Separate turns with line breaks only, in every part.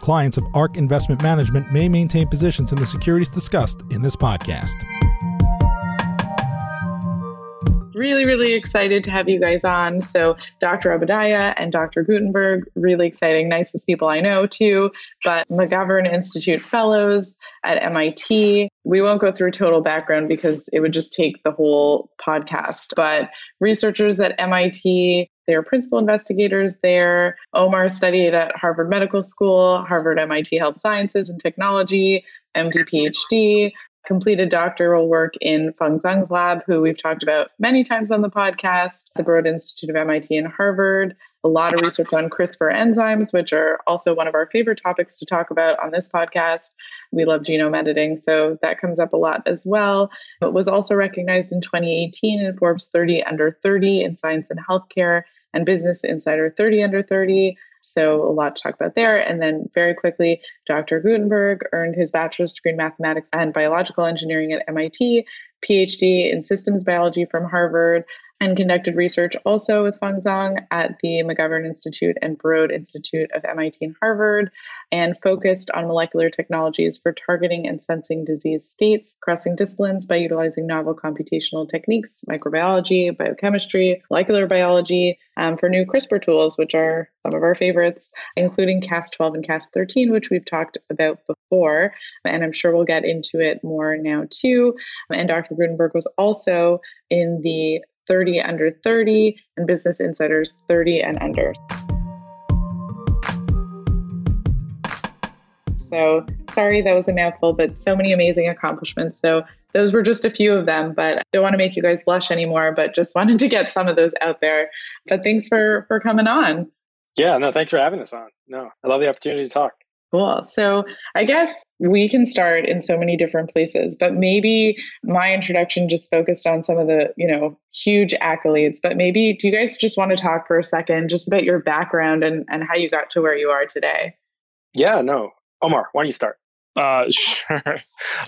Clients of ARK Investment Management may maintain positions in the securities discussed in this podcast.
Really, really excited to have you guys on. So, Dr. Obadiah and Dr. Gutenberg, really exciting, nicest people I know too, but McGovern Institute Fellows at MIT. We won't go through total background because it would just take the whole podcast, but researchers at MIT, they are principal investigators there. Omar studied at Harvard Medical School, Harvard MIT Health Sciences and Technology, MD PhD, completed doctoral work in Feng Zhang's lab, who we've talked about many times on the podcast, the Broad Institute of MIT and Harvard, a lot of research on CRISPR enzymes, which are also one of our favorite topics to talk about on this podcast. We love genome editing, so that comes up a lot as well. But was also recognized in 2018 in Forbes 30 Under 30 in Science and Healthcare and Business Insider 30 Under 30. So a lot to talk about there. And then very quickly, Dr. Gutenberg earned his bachelor's degree in mathematics and biological engineering at MIT, PhD in systems biology from Harvard, and conducted research also with Feng Zhang at the McGovern Institute and Broad Institute of MIT and Harvard, and focused on molecular technologies for targeting and sensing disease states, crossing disciplines by utilizing novel computational techniques, microbiology, biochemistry, molecular biology, um, for new CRISPR tools, which are some of our favorites, including Cas12 and Cas13, which we've talked about before. And I'm sure we'll get into it more now too. And Dr. Gutenberg was also in the 30 under 30 and Business Insiders 30 and under. So sorry that was a mouthful, but so many amazing accomplishments. So those were just a few of them, but I don't want to make you guys blush anymore, but just wanted to get some of those out there. But thanks for for coming on.
Yeah, no, thanks for having us on. No, I love the opportunity to talk.
Cool. So I guess we can start in so many different places, but maybe my introduction just focused on some of the, you know, huge accolades. But maybe do you guys just want to talk for a second just about your background and, and how you got to where you are today?
Yeah, no. Omar, why don't you start?
Uh, sure.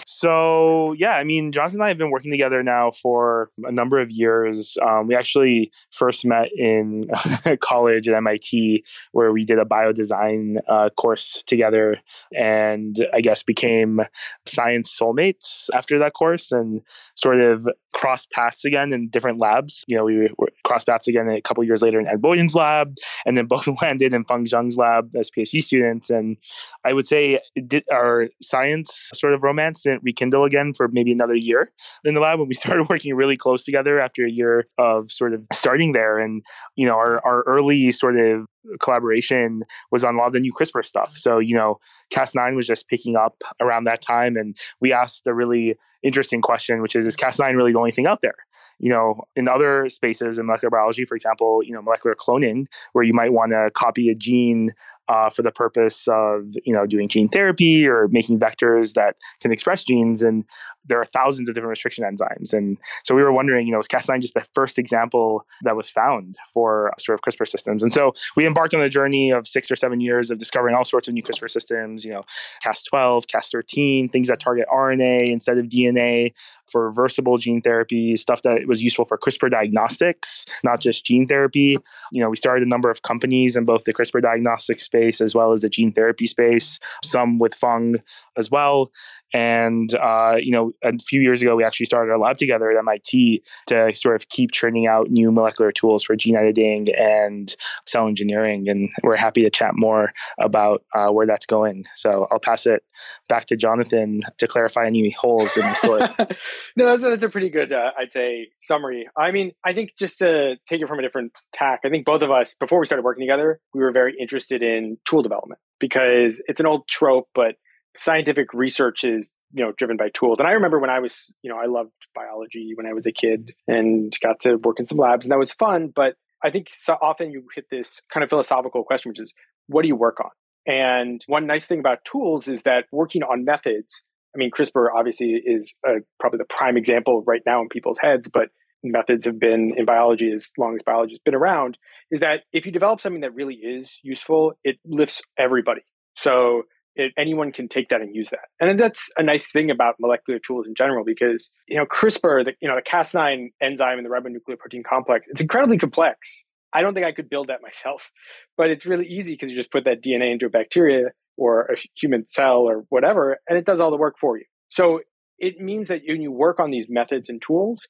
So yeah, I mean, Jonathan and I have been working together now for a number of years. Um, we actually first met in college at MIT, where we did a biodesign uh, course together, and I guess became science soulmates after that course, and sort of crossed paths again in different labs. You know, we crossed paths again a couple years later in Ed Boyden's lab, and then both landed in Feng Zhang's lab as PhD students. And I would say did, our science sort of romance didn't rekindle again for maybe another year in the lab when we started working really close together after a year of sort of starting there. And, you know, our, our early sort of collaboration was on a lot of the new CRISPR stuff. So, you know, Cas9 was just picking up around that time. And we asked a really interesting question, which is, is Cas9 really the only thing out there? You know, in other spaces in molecular biology, for example, you know, molecular cloning, where you might want to copy a gene uh, for the purpose of, you know, doing gene therapy or making vectors that can express genes. And there are thousands of different restriction enzymes. And so we were wondering, you know, was Cas9 just the first example that was found for sort of CRISPR systems? And so we embarked on a journey of six or seven years of discovering all sorts of new CRISPR systems, you know, Cas12, Cas13, things that target RNA instead of DNA for reversible gene therapy, stuff that was useful for CRISPR diagnostics, not just gene therapy. You know, we started a number of companies in both the CRISPR diagnostic space as well as the gene therapy space, some with Fung as well. And, uh, you know, a few years ago, we actually started our lab together at MIT to sort of keep churning out new molecular tools for gene editing and cell engineering. And we're happy to chat more about uh, where that's going. So I'll pass it back to Jonathan to clarify any holes in the story.
no, that's, that's, a pretty good, uh, I'd say, summary. I mean, I think just to take it from a different tack, I think both of us, before we started working together, we were very interested in tool development because it's an old trope, but scientific research is you know driven by tools. And i remember when i was you know i loved biology when i was a kid and got to work in some labs and that was fun. But i think so often you hit this kind of philosophical question which is what do you work on? And one nice thing about tools is that working on methods i mean crispr obviously is uh, probably the prime example right now in people's heads but methods have been in biology as long as biology has been around is that if you develop something that really is useful it lifts everybody. So it, anyone can take that and use that. And that's a nice thing about molecular tools in general, because you know CRISPR, the, you know the Cas9 enzyme in the ribonucleoprotein complex, it's incredibly complex. I don't think I could build that myself, but it's really easy because you just put that DNA into a bacteria or a human cell or whatever, and it does all the work for you. So it means that when you work on these methods and tools,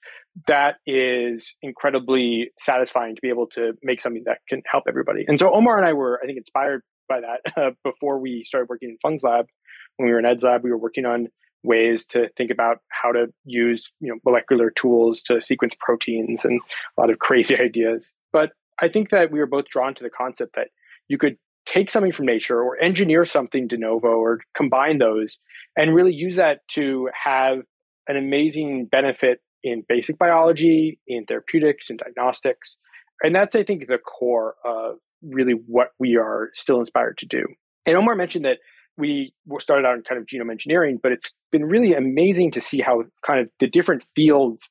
that is incredibly satisfying to be able to make something that can help everybody. And so Omar and I were, I think, inspired by that uh, before we started working in Fung's lab. When we were in Ed's lab, we were working on ways to think about how to use you know molecular tools to sequence proteins and a lot of crazy ideas. But I think that we were both drawn to the concept that you could take something from nature or engineer something de novo or combine those and really use that to have an amazing benefit in basic biology, in therapeutics, and diagnostics. And that's, I think, the core of really what we are still inspired to do. And Omar mentioned that we started out in kind of genome engineering, but it's been really amazing to see how kind of the different fields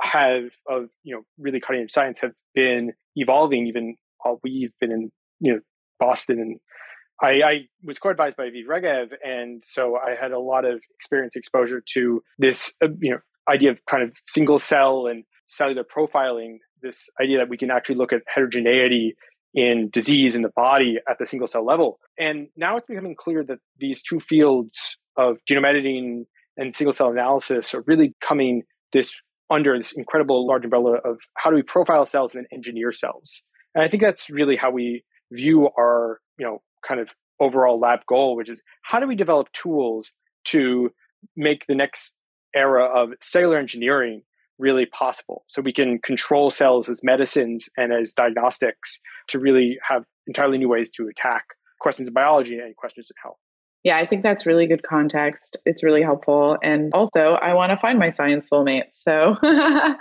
have of you know really cutting edge science have been evolving. Even while we've been in you know Boston, and I, I was co-advised by Aviv Regev, and so I had a lot of experience exposure to this uh, you know idea of kind of single cell and cellular profiling. This idea that we can actually look at heterogeneity in disease in the body at the single cell level. And now it's becoming clear that these two fields of genome editing and single cell analysis are really coming this under this incredible large umbrella of how do we profile cells and then engineer cells. And I think that's really how we view our, you know, kind of overall lab goal, which is how do we develop tools to make the next era of cellular engineering really possible. So we can control cells as medicines and as diagnostics to really have entirely new ways to attack questions of biology and questions of health.
Yeah, I think that's really good context. It's really helpful. And also, I want to find my science soulmate. So,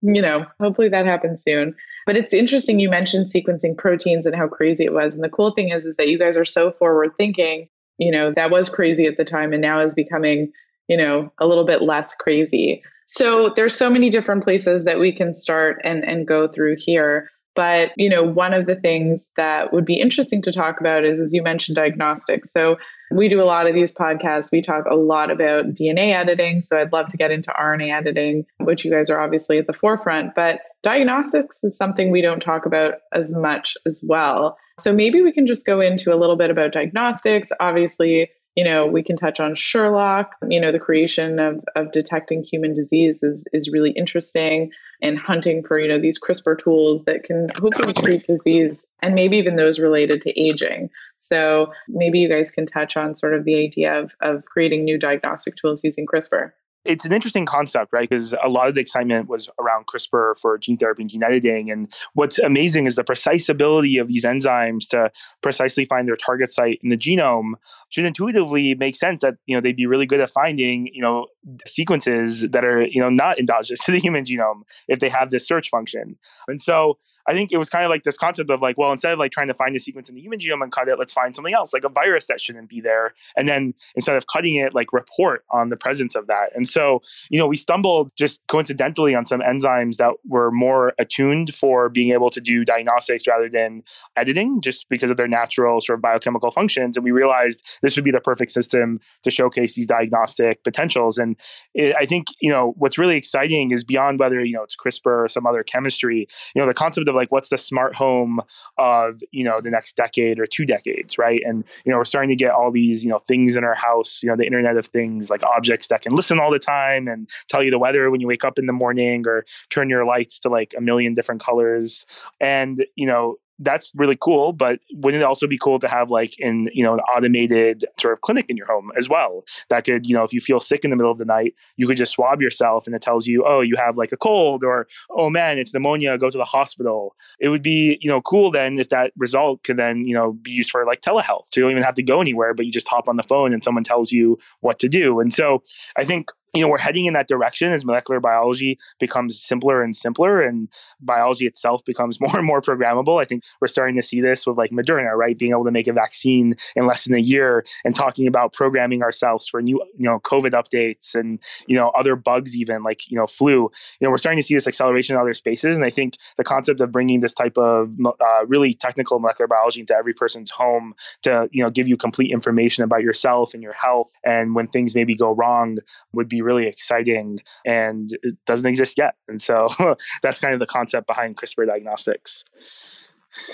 you know, hopefully that happens soon. But it's interesting you mentioned sequencing proteins and how crazy it was. And the cool thing is is that you guys are so forward thinking. You know, that was crazy at the time and now is becoming, you know, a little bit less crazy. So there's so many different places that we can start and, and go through here. But you know, one of the things that would be interesting to talk about is, as you mentioned, diagnostics. So we do a lot of these podcasts. We talk a lot about DNA editing. So I'd love to get into RNA editing, which you guys are obviously at the forefront. But diagnostics is something we don't talk about as much as well. So maybe we can just go into a little bit about diagnostics. Obviously, you know we can touch on sherlock you know the creation of, of detecting human disease is, is really interesting and hunting for you know these crispr tools that can hopefully treat disease and maybe even those related to aging. So maybe you guys can touch on sort of the idea of, of creating new diagnostic tools using crispr
it's an interesting concept, right? Because a lot of the excitement was around CRISPR for gene therapy and gene editing. And what's amazing is the precise ability of these enzymes to precisely find their target site in the genome should intuitively make sense that, you know, they'd be really good at finding, you know, sequences that are, you know, not endogenous to the human genome if they have this search function. And so I think it was kind of like this concept of like, well, instead of like trying to find a sequence in the human genome and cut it, let's find something else, like a virus that shouldn't be there. And then instead of cutting it, like report on the presence of that. And so, you know, we stumbled just coincidentally on some enzymes that were more attuned for being able to do diagnostics rather than editing, just because of their natural sort of biochemical functions. And we realized this would be the perfect system to showcase these diagnostic potentials. And it, I think, you know, what's really exciting is beyond whether, you know, it's CRISPR or some other chemistry, you know, the concept of like what's the smart home of, you know, the next decade or two decades, right? And, you know, we're starting to get all these, you know, things in our house, you know, the Internet of Things, like objects that can listen all the time and tell you the weather when you wake up in the morning or turn your lights to like a million different colors. And, you know, that's really cool. But wouldn't it also be cool to have like in you know an automated sort of clinic in your home as well? That could you know if you feel sick in the middle of the night, you could just swab yourself and it tells you, oh, you have like a cold or oh man, it's pneumonia, go to the hospital. It would be you know cool then if that result could then you know be used for like telehealth. So you don't even have to go anywhere, but you just hop on the phone and someone tells you what to do. And so I think you know we're heading in that direction as molecular biology becomes simpler and simpler and biology itself becomes more and more programmable. I think we're starting to see this with like moderna right? Being able to make a vaccine in less than a year and talking about programming ourselves for new you know covid updates and you know other bugs even like you know flu. You know we're starting to see this acceleration in other spaces and i think the concept of bringing this type of uh, really technical molecular biology into every person's home to you know give you complete information about yourself and your health and when things maybe go wrong would be really exciting and it doesn't exist yet. And so that's kind of the concept behind CRISPR diagnostics.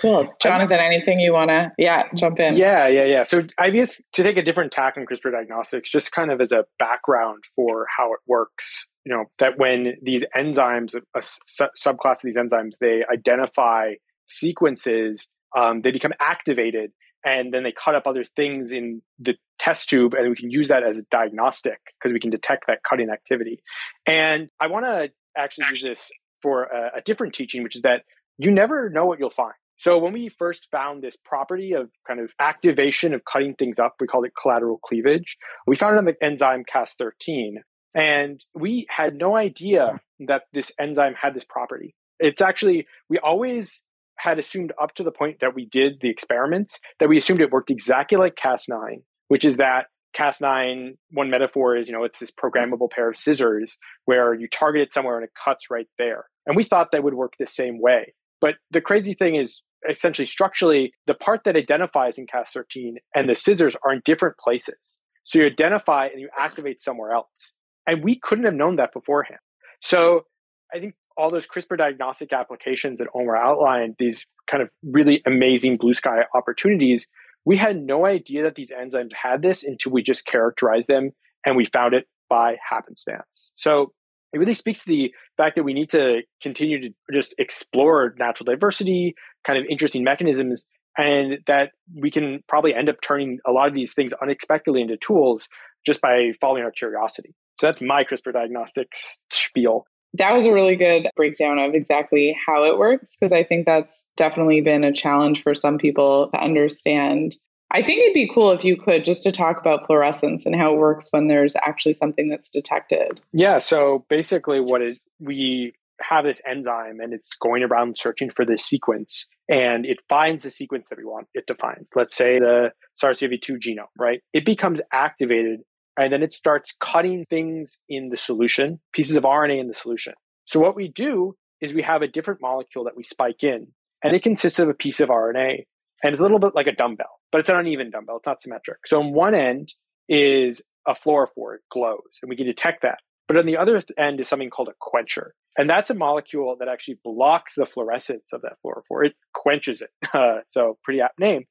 Cool. Jonathan, anything you want to, yeah, jump in?
Yeah, yeah, yeah. So I guess to take a different tack on CRISPR diagnostics, just kind of as a background for how it works, you know, that when these enzymes, a su- subclass of these enzymes, they identify sequences, um, they become activated and then they cut up other things in the test tube and we can use that as a diagnostic because we can detect that cutting activity. And i want to actually use this for a, a, different teaching which is that you never know what you'll find. So when we first found this property of kind of activation of cutting things up we called it collateral cleavage we found it on the enzyme cas13 and we had no idea hmm. that this enzyme had this property. It's actually we always had assumed up to the point that we did the experiments that we assumed it worked exactly like Cas9, which is that Cas9, one metaphor is, you know, it's this programmable pair of scissors where you target it somewhere and it cuts right there. And we thought that would work the same way. But the crazy thing is, essentially, structurally, the part that identifies in Cas13 and the scissors are in different places. So you identify and you activate somewhere else. And we couldn't have known that beforehand. So I think all those CRISPR diagnostic applications that Omar outlined, these kind of really amazing blue sky opportunities, we had no idea that these enzymes had this until we just characterized them and we found it by happenstance. So it really speaks to the fact that we need to continue to just explore natural diversity, kind of interesting mechanisms, and that we can probably end up turning a lot of these things unexpectedly into tools just by following our curiosity. So that's my CRISPR diagnostics spiel
that was a really good breakdown of exactly how it works because I think that's definitely been a challenge for some people to understand. I think it'd be cool if you could just to talk about fluorescence and how it works when there's actually something that's detected.
Yeah, so basically what it we have this enzyme and it's going around searching for this sequence and it finds the sequence that we want it to find. Let's say the SARS-CoV-2 genome, right? It becomes activated and then it starts cutting things in the solution, pieces of RNA in the solution. So what we do is we have a different molecule that we spike in, and it consists of a piece of RNA, and it's a little bit like a dumbbell, but it's an uneven dumbbell. It's not symmetric. So on one end is a fluorophore, it glows, and we can detect that. But on the other end is something called a quencher. And that's a molecule that actually blocks the fluorescence of that fluorophore. It quenches it. Uh, so pretty apt name.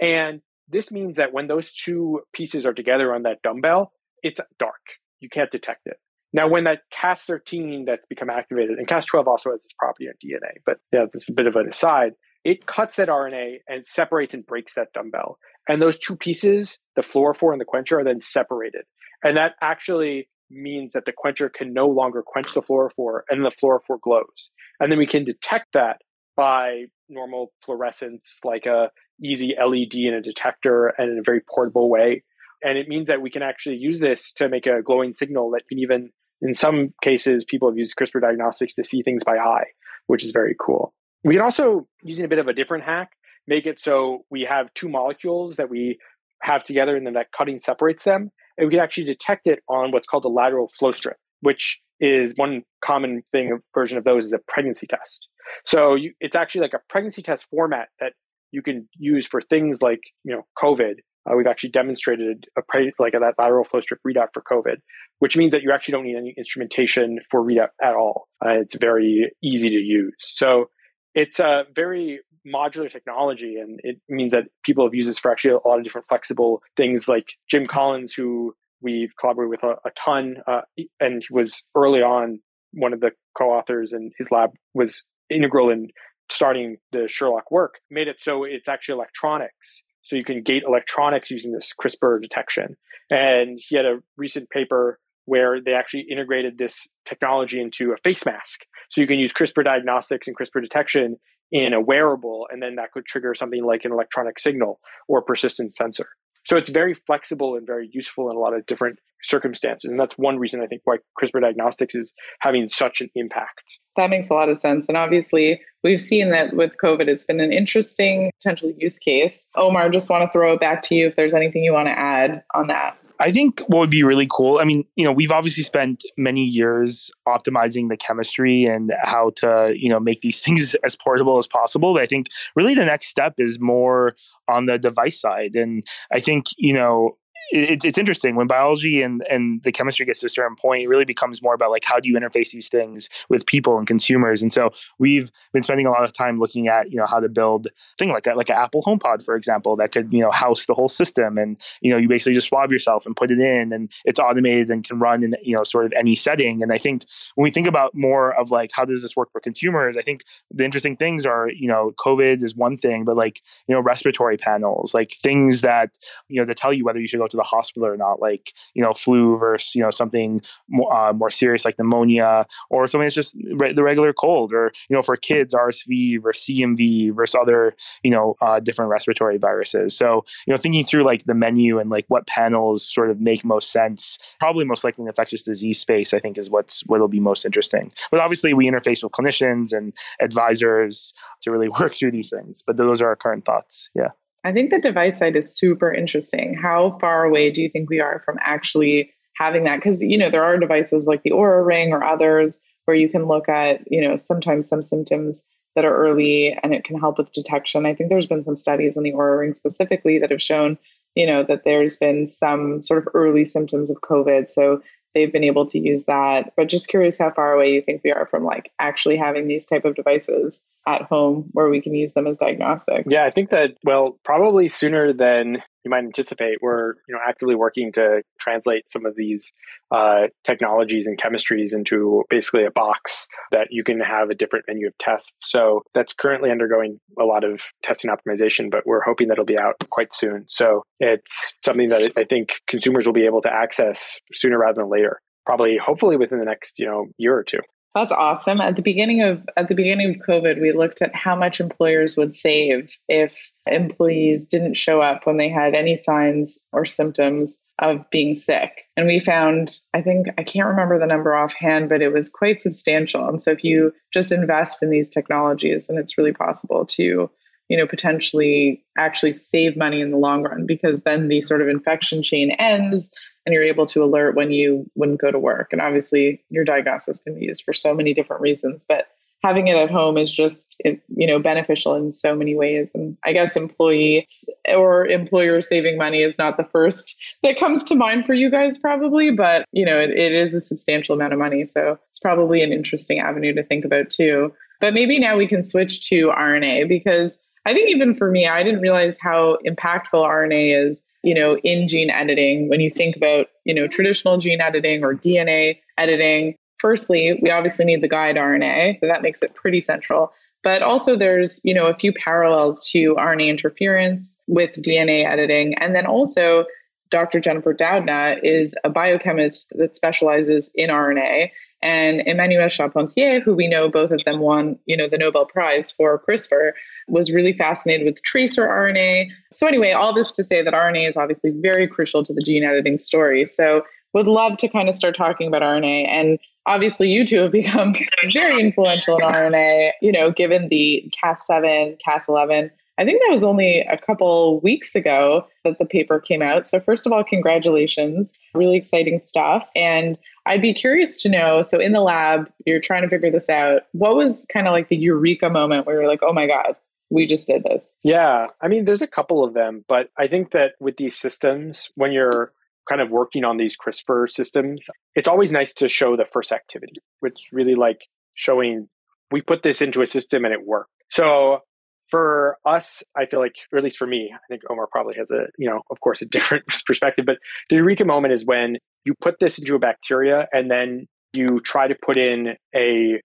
And this means that when those two pieces are together on that dumbbell, it's dark. You can't detect it. Now, when that Cas13 that's become activated, and Cas12 also has this property on DNA, but yeah, this is a bit of an aside. It cuts that RNA and separates and breaks that dumbbell. And those two pieces, the fluorophore and the quencher, are then separated. And that actually means that the quencher can no longer quench the fluorophore and the fluorophore glows. And then we can detect that by normal fluorescence, like a easy LED in a detector and in a very portable way. And it means that we can actually use this to make a glowing signal that can even, in some cases, people have used CRISPR diagnostics to see things by eye, which is very cool. We can also, using a bit of a different hack, make it so we have two molecules that we have together and then that cutting separates them. And we can actually detect it on what's called a lateral flow strip, which is one common thing, version of those is a pregnancy test. So you, it's actually like a pregnancy test format that you can use for things like you know COVID. Uh, we've actually demonstrated a pre- like a, that lateral flow strip readout for COVID, which means that you actually don't need any instrumentation for readout at all. Uh, it's very easy to use. So it's a very modular technology, and it means that people have used this for actually a lot of different flexible things. Like Jim Collins, who we've collaborated with a, a ton, uh, and he was early on one of the co-authors, and his lab was integral in starting the Sherlock work, made it so it's actually electronics. So you can gate electronics using this CRISPR detection. And he had a recent paper where they actually integrated this technology into a face mask. So you can use CRISPR diagnostics and CRISPR detection in a wearable, and then that could trigger something like an electronic signal or persistent sensor. So it's very flexible and very useful in a lot of different circumstances. And that's one reason I think why CRISPR diagnostics is having such an impact.
That makes a lot of sense. And obviously, we've seen that with COVID, it's been an interesting potential use case. Omar, just want to throw it back to you if there's anything you want to add on that.
I think what would be really cool, I mean, you know, we've obviously spent many years optimizing the chemistry and how to, you know, make these things as portable as possible. But I think really the next step is more on the device side. And I think, you know, it's it's interesting. When biology and and the chemistry gets to a certain point it really becomes more about like how do you interface these things with people and consumers? And so we've been spending a lot of time looking at you know how to build thing like that like an apple homepod for example that could you know house the whole system. And you know you basically just swab yourself and put it in and it's automated and can run in you know sort of any setting. And i think when we think about more of like how does this work for consumers i think the interesting things are you know covid is one thing but like you know respiratory panels like things that you know that tell you whether you should go to the hospital or not, like you know flu versus you know something more, uh, more serious like pneumonia or something that's just re- the regular cold, or you know for kids RSV versus CMV versus other you know uh, different respiratory viruses. So you know thinking through like the menu and like what panels sort of make most sense, probably most likely in infectious disease space, I think is what's what'll be most interesting. But obviously we interface with clinicians and advisors to really work through these things. But those are our current thoughts. Yeah.
I think the device side is super interesting. How far away do you think we are from actually having that? Because, you know, there are devices like the Aura Ring or others where you can look at, you know, sometimes some symptoms that are early and it can help with detection. I think there's been some studies on the Aura Ring specifically that have shown, you know, that there's been some sort of early symptoms of COVID. So they've been able to use that. But just curious how far away you think we are from like actually having these type of devices at home where we can use them as diagnostics.
Yeah, I think that well, probably sooner than you might anticipate. We're you know actively working to translate some of these uh, technologies and chemistries into basically a box that you can have a different menu of tests. So that's currently undergoing a lot of testing optimization, but we're hoping that'll be out quite soon. So it's something that I think consumers will be able to access sooner rather than later. Probably, hopefully, within the next you know year or two.
That's awesome. At the beginning of at the beginning of COVID, we looked at how much employers would save if employees didn't show up when they had any signs or symptoms of being sick. And we found, I think I can't remember the number offhand, but it was quite substantial. And so if you just invest in these technologies, and it's really possible to you know potentially actually save money in the long run because then the sort of infection chain ends and you're able to alert when you wouldn't go to work. And obviously, your diagnosis can be used for so many different reasons, but having it at home is just you know beneficial in so many ways. And i guess employees or employers saving money is not the first that comes to mind for you guys probably but you know it, it is a substantial amount of money. So it's probably an interesting avenue to think about too. But maybe now we can switch to rna because i think even for me i didn't realize how impactful rna is you know, in gene editing, when you think about, you know, traditional gene editing or DNA editing, firstly, we obviously need the guide RNA. So that makes it pretty central. But also there's, you know, a few parallels to RNA interference with DNA editing. And then also Dr. Jennifer Doudna is a biochemist that specializes in RNA. And Emmanuelle Charpentier, who we know both of them won, you know, the Nobel Prize for CRISPR, was really fascinated with tracer RNA. So anyway, all this to say that RNA is obviously very crucial to the gene editing story. So would love to kind of start talking about RNA. And obviously you two have become very influential in RNA, you know, given the Cas7, Cas11 I think that was only a couple weeks ago that the paper came out. So, first of all, congratulations. Really exciting stuff. And I'd be curious to know so, in the lab, you're trying to figure this out. What was kind of like the eureka moment where you're like, oh my God, we just did this?
Yeah. I mean, there's a couple of them, but I think that with these systems, when you're kind of working on these CRISPR systems, it's always nice to show the first activity, which really like showing we put this into a system and it worked. So for us, I feel like, or at least for me, I think Omar probably has a, you know, of course, a different perspective, but the eureka moment is when you put this into a bacteria and then you try to put in a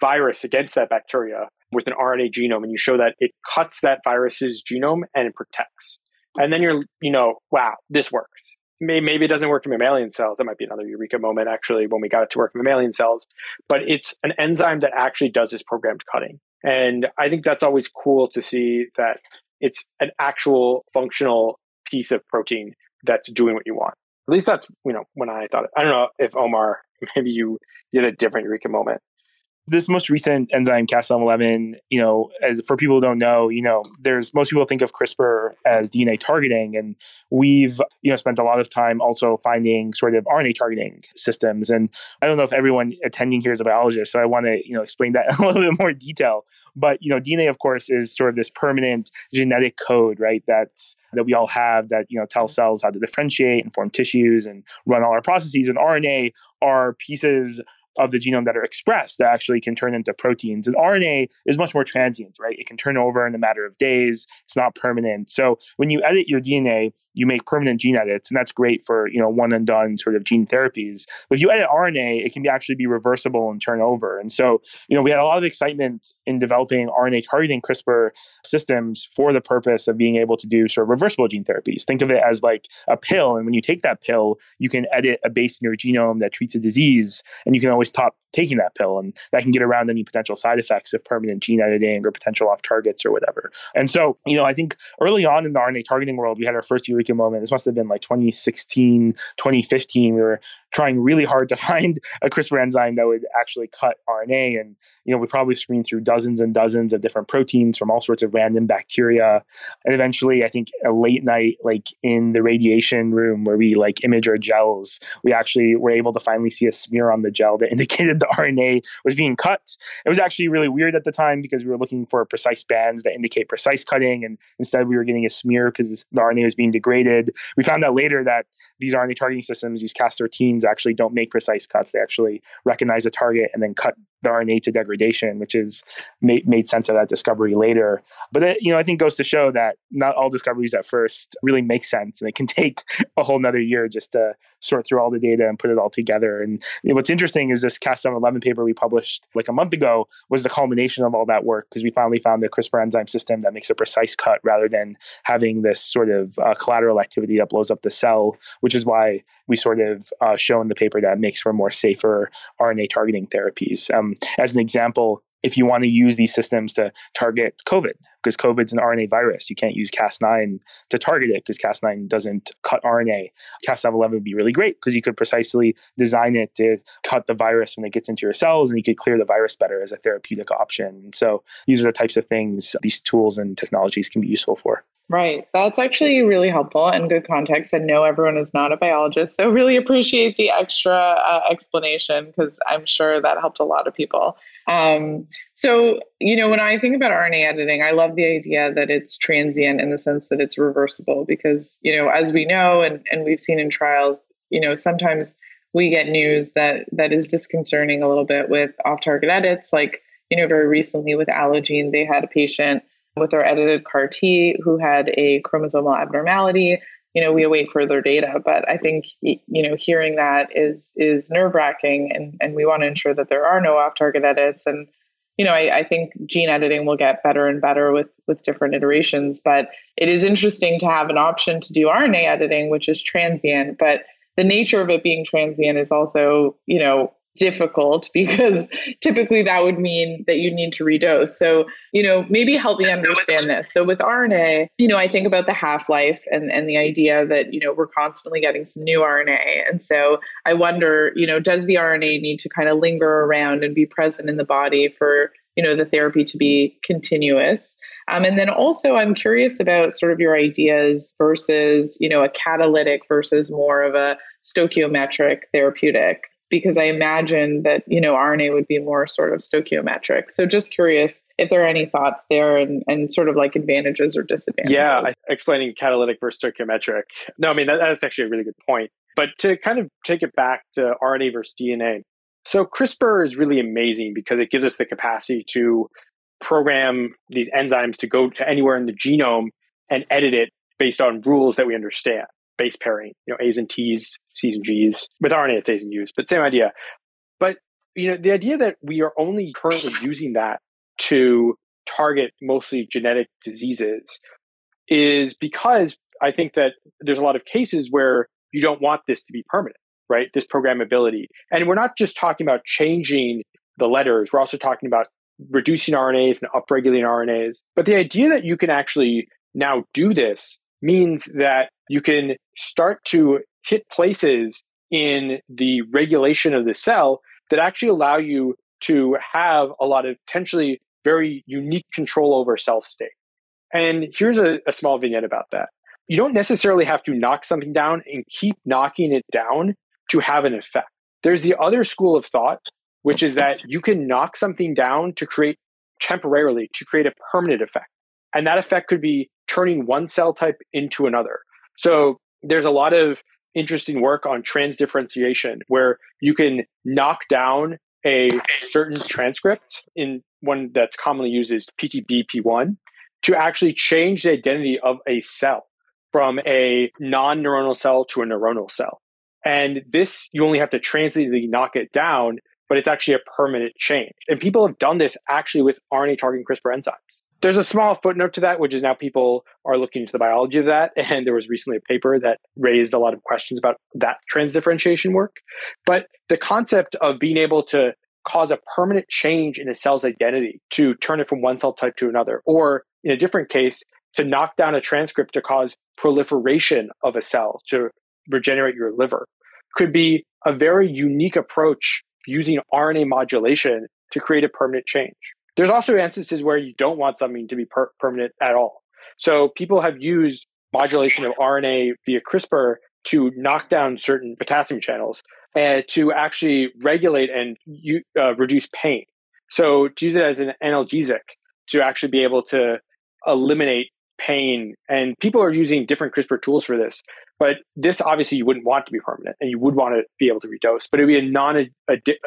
virus against that bacteria with an RNA genome and you show that it cuts that virus's genome and it protects. And then you're, you know, wow, this works. Maybe it doesn't work in mammalian cells. That might be another eureka moment, actually, when we got it to work in mammalian cells. But it's an enzyme that actually does this programmed cutting. And I think that's always cool to see that it's an actual functional piece of protein that's doing what you want. At least that's, you know, when I thought it. I don't know if Omar, maybe you, you had a different eureka moment
this most recent enzyme Cas11, you know, as for people who don't know, you know, there's most people think of CRISPR as DNA targeting, and we've you know spent a lot of time also finding sort of RNA targeting systems. And I don't know if everyone attending here is a biologist, so I want to you know explain that in a little bit more detail. But you know, DNA, of course, is sort of this permanent genetic code, right? That's that we all have that you know tell cells how to differentiate and form tissues and run all our processes. And RNA are pieces of the genome that are expressed that actually can turn into proteins. And RNA is much more transient, right? It can turn over in a matter of days. It's not permanent. So when you edit your DNA, you make permanent gene edits, and that's great for you know one and done sort of gene therapies. But if you edit RNA, it can be actually be reversible and turn over. And so you know we had a lot of excitement in developing RNA targeting CRISPR systems for the purpose of being able to do sort of reversible gene therapies. Think of it as like a pill, and when you take that pill, you can edit a base in your genome that treats a disease, and you can always stop taking that pill and that can get around any potential side effects of permanent gene editing or potential off targets or whatever. And so, you know, I think early on in the RNA targeting world, we had our first Eureka moment. This must have been like 2016, 2015. We were trying really hard to find a CRISPR enzyme that would actually cut RNA. And, you know, we probably screened through dozens and dozens of different proteins from all sorts of random bacteria. And eventually, I think a late night, like in the radiation room where we like image our gels, we actually were able to finally see a smear on the gel that indicated the RNA was being cut. It was actually really weird at the time because we were looking for precise bands that indicate precise cutting. And instead, we were getting a smear because the RNA was being degraded. We found out later that these RNA targeting systems, these Cas13s, actually don't make precise cuts. They actually recognize a target and then cut the RNA to degradation, which is made, made sense of that discovery later. But it, you know, I think goes to show that not all discoveries at first really make sense, and it can take a whole another year just to sort through all the data and put it all together. And what's interesting is this Cas711 paper we published like a month ago was the culmination of all that work because we finally found the CRISPR enzyme system that makes a precise cut rather than having this sort of uh, collateral activity that blows up the cell, which is why we sort of uh, show in the paper that makes for more safer RNA targeting therapies. Um, as an example, if you want to use these systems to target COVID, because COVID's an RNA virus, you can't use Cas9 to target it because Cas9 doesn't cut RNA. Cas711 would be really great because you could precisely design it to cut the virus when it gets into your cells and you could clear the virus better as a therapeutic option. And so these are the types of things these tools and technologies can be useful for.
Right. That's actually really helpful and good context. I know everyone is not a biologist, so really appreciate the extra uh, explanation because I'm sure that helped a lot of people. Um, so, you know, when I think about RNA editing, I love the idea that it's transient in the sense that it's reversible because, you know, as we know and, and we've seen in trials, you know, sometimes we get news that that is disconcerting a little bit with off-target edits. Like, you know, very recently with Allogene, they had a patient with our edited CAR T who had a chromosomal abnormality. You know, we await further data, but I think you know hearing that is is nerve wracking, and and we want to ensure that there are no off target edits. And you know, I, I think gene editing will get better and better with with different iterations. But it is interesting to have an option to do RNA editing, which is transient, but the nature of it being transient is also, you know, difficult because typically that would mean that you need to redose. So, you know, maybe help me understand this. So with RNA, you know, I think about the half-life and, and the idea that, you know, we're constantly getting some new RNA. And so I wonder, you know, does the RNA need to kind of linger around and be present in the body for you know the therapy to be continuous um, and then also i'm curious about sort of your ideas versus you know a catalytic versus more of a stoichiometric therapeutic because I imagine that, you know, RNA would be more sort of stoichiometric. So just curious if there are any thoughts there and, and sort of like advantages or disadvantages.
Yeah, explaining catalytic versus stoichiometric. No, I mean, that, that's actually a really good point. But to kind of take it back to RNA versus DNA. So CRISPR is really amazing because it gives us the capacity to program these enzymes to go to anywhere in the genome and edit it based on rules that we understand base pairing, you know, A's and T's, C's and G's. With RNA, it's A's and U's, but same idea. But you know, the idea that we are only currently using that to target mostly genetic diseases is because I think that there's a lot of cases where you don't want this to be permanent, right? This programmability. And we're not just talking about changing the letters, we're also talking about reducing RNAs and upregulating RNAs. But the idea that you can actually now do this means that you can start to hit places in the regulation of the cell that actually allow you to have a lot of potentially very unique control over cell state. And here's a, a small vignette about that. You don't necessarily have to knock something down and keep knocking it down to have an effect. There's the other school of thought, which is that you can knock something down to create temporarily, to create a permanent effect. And that effect could be turning one cell type into another. So there's a lot of interesting work on transdifferentiation where you can knock down a certain transcript in one that's commonly used is PTBP1 to actually change the identity of a cell from a non-neuronal cell to a neuronal cell. And this, you only have to transiently knock it down, but it's actually a permanent change. And people have done this actually with RNA targeting CRISPR enzymes. There's a small footnote to that, which is now people are looking into the biology of that. And there was recently a paper that raised a lot of questions about that transdifferentiation work. But the concept of being able to cause a permanent change in a cell's identity to turn it from one cell type to another, or in a different case, to knock down a transcript to cause proliferation of a cell to regenerate your liver, could be a very unique approach using RNA modulation to create a permanent change. There's also instances where you don't want something to be per- permanent at all. So people have used modulation of RNA via CRISPR to knock down certain potassium channels and to actually regulate and uh, reduce pain. So to use it as an analgesic to actually be able to eliminate pain. And people are using different CRISPR tools for this. But this obviously you wouldn't want to be permanent and you would want to be able to redose, but it would be a non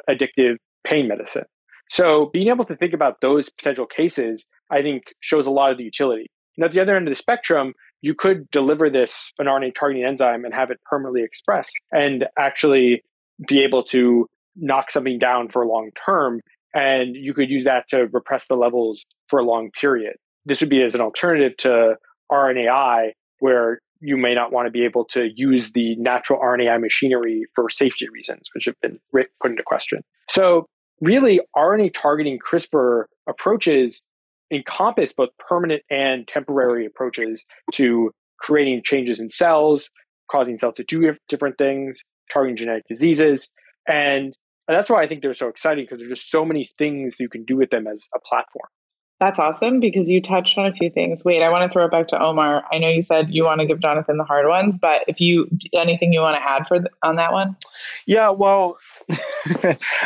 addictive pain medicine. So being able to think about those potential cases, I think shows a lot of the utility. And at the other end of the spectrum, you could deliver this an RNA targeting enzyme and have it permanently expressed and actually be able to knock something down for a long term. And you could use that to repress the levels for a long period. This would be as an alternative to RNAi, where you may not want to be able to use the natural RNAi machinery for safety reasons, which have been put into question. So really RNA targeting CRISPR approaches encompass both permanent and temporary approaches to creating changes in cells, causing cells to do different things, targeting genetic diseases. And that's why I think they're so exciting because there's just so many things you can do with them as a platform.
That's awesome because you touched on a few things. Wait, I want to throw it back to Omar. I know you said you want to give Jonathan the hard ones, but if you anything you want to add for the, on that one?
Yeah, well,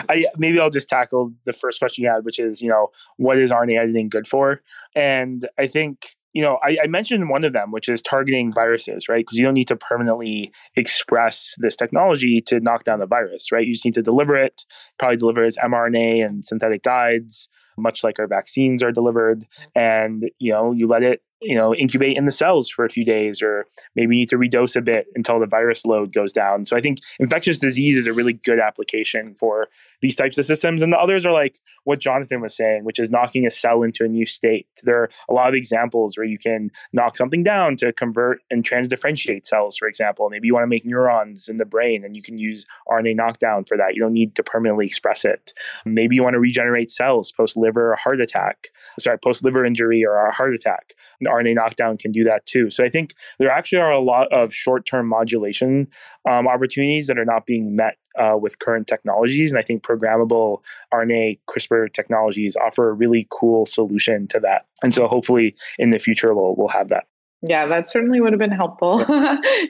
I maybe I'll just tackle the first question you had, which is you know what is RNA editing good for? And I think you know, I, I, mentioned one of them, which is targeting viruses, right? Because you don't need to permanently express this technology to knock down the virus, right? You just need to deliver it, probably deliver it as mRNA and synthetic guides, much like our vaccines are delivered. And, you know, you let it you know incubate in the cells for a few days or maybe you need to redose a bit until the virus load goes down. So i think infectious disease is a really good application for these types of systems. And the others are like what jonathan was saying which is knocking a cell into a new state. There are a lot of examples where you can knock something down to convert and transdifferentiate cells for example. Maybe you want to make neurons in the brain and you can use rna knockdown for that. You don't need to permanently express it. Maybe you want to regenerate cells post liver or heart attack sorry post liver injury or a heart attack RNA knockdown can do that too. So I think there actually are a lot of short term modulation um, opportunities that are not being met uh, with current technologies. And I think programmable RNA CRISPR technologies offer a really cool solution to that. And so hopefully in the future, we'll, we'll have that.
Yeah, that certainly would have been helpful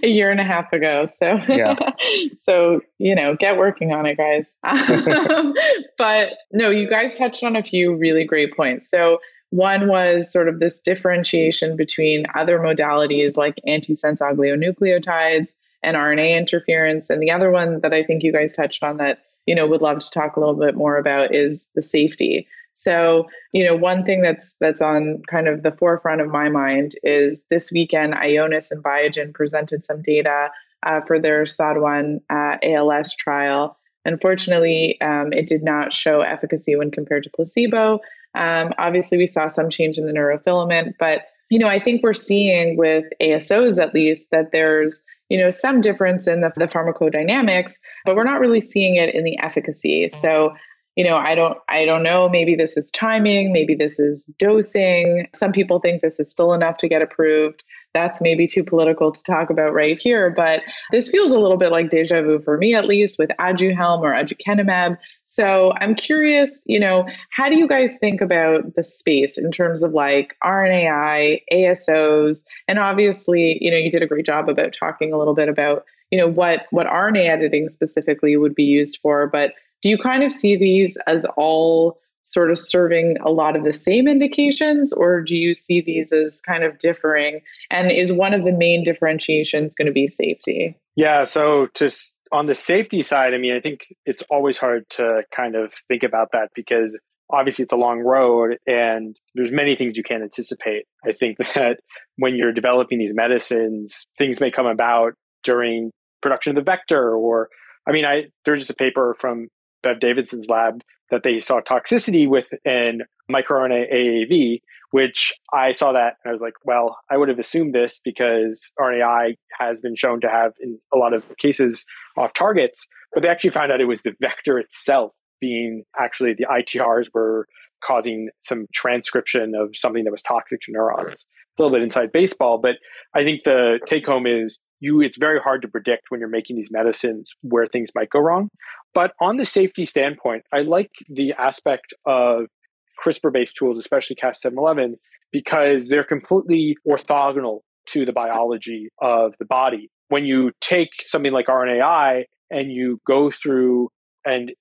a year and a half ago. So, yeah. so you know, get working on it, guys. but no, you guys touched on a few really great points. So, one was sort of this differentiation between other modalities like antisense oligonucleotides and RNA interference. And the other one that I think you guys touched on that, you know, would love to talk a little bit more about is the safety. So, you know, one thing that's that's on kind of the forefront of my mind is this weekend, Ionis and Biogen presented some data uh, for their SOD1 uh, ALS trial. Unfortunately, um, it did not show efficacy when compared to placebo, Um, obviously, we saw some change in the neurofilament, but you know, I think we're seeing with ASOs at least that there's you know some difference in the, the pharmacodynamics, but we're not really seeing it in the efficacy. So you know i don't i don't know maybe this is timing maybe this is dosing. Some people think this is still enough to get approved. That's maybe too political to talk about right here but this feels a little bit like deja vu for me at least with aduhelm or aducanumab. So i'm curious you know how do you guys think about the space in terms of like rnai asos and obviously you know you did a great job about talking a little bit about you know what what rna editing specifically would be used for but do you kind of see these as all sort of serving a lot of the same indications, or do you see these as kind of differing? And is one of the main differentiations going to be safety?
Yeah. So, to on the safety side, I mean, I think it's always hard to kind of think about that because obviously it's a long road and there's many things you can't anticipate. I think that when you're developing these medicines, things may come about during production of the vector or I mean, I there's just a paper from Bev Davidson's lab that they saw toxicity with an microRNA AAV, which I saw that and I was like, well, I would have assumed this because RNAi has been shown to have in a lot of cases off targets, but they actually found out it was the vector itself being actually the ITRs were causing some transcription of something that was toxic to neurons. A little bit inside baseball, but I think the take home is you it's very hard to predict when you're making these medicines where things might go wrong. But on the safety standpoint, I like the aspect of CRISPR based tools, especially Cas711, because they're completely orthogonal to the biology of the body. When you take something like RNAi and you go through and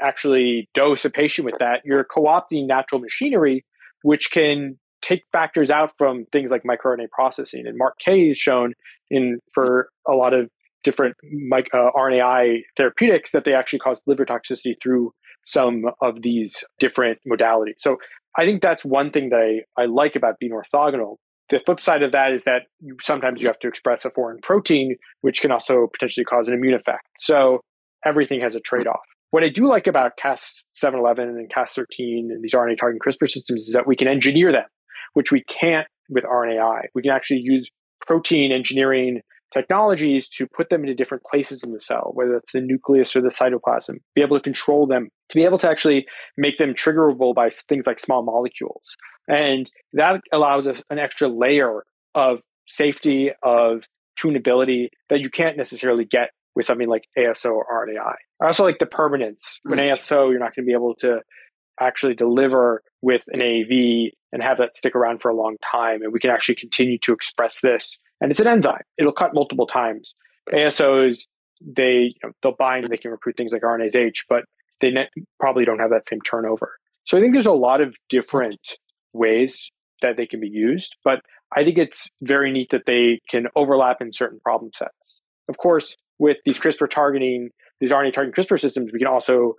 actually dose a patient with that, you're co opting natural machinery, which can take factors out from things like microRNA processing. And Mark Kaye has shown in for a lot of different uh, RNAi therapeutics that they actually cause liver toxicity through some of these different modalities. So I think that's one thing that I, I like about being orthogonal. The flip side of that is that you, sometimes you have to express a foreign protein, which can also potentially cause an immune effect. So everything has a trade off. What I do like about Cas711 and Cas13 and these RNA targeting CRISPR systems is that we can engineer them, which we can't with RNAi. We can actually use protein engineering technologies to put them into different places in the cell, whether it's the nucleus or the cytoplasm, be able to control them, to be able to actually make them triggerable by things like small molecules. And that allows us an extra layer of safety, of tunability that you can't necessarily get with something like ASO or RNAi. I also like the permanence. With ASO, you're not going to be able to actually deliver with an AAV and have that stick around for a long time. And we can actually continue to express this. And it's an enzyme. It'll cut multiple times. ASOs, they you know, they'll bind and they can recruit things like RNase H, but they ne- probably don't have that same turnover. So I think there's a lot of different ways that they can be used, but I think it's very neat that they can overlap in certain problem sets. Of course, with these CRISPR targeting, these RNA targeting CRISPR systems, we can also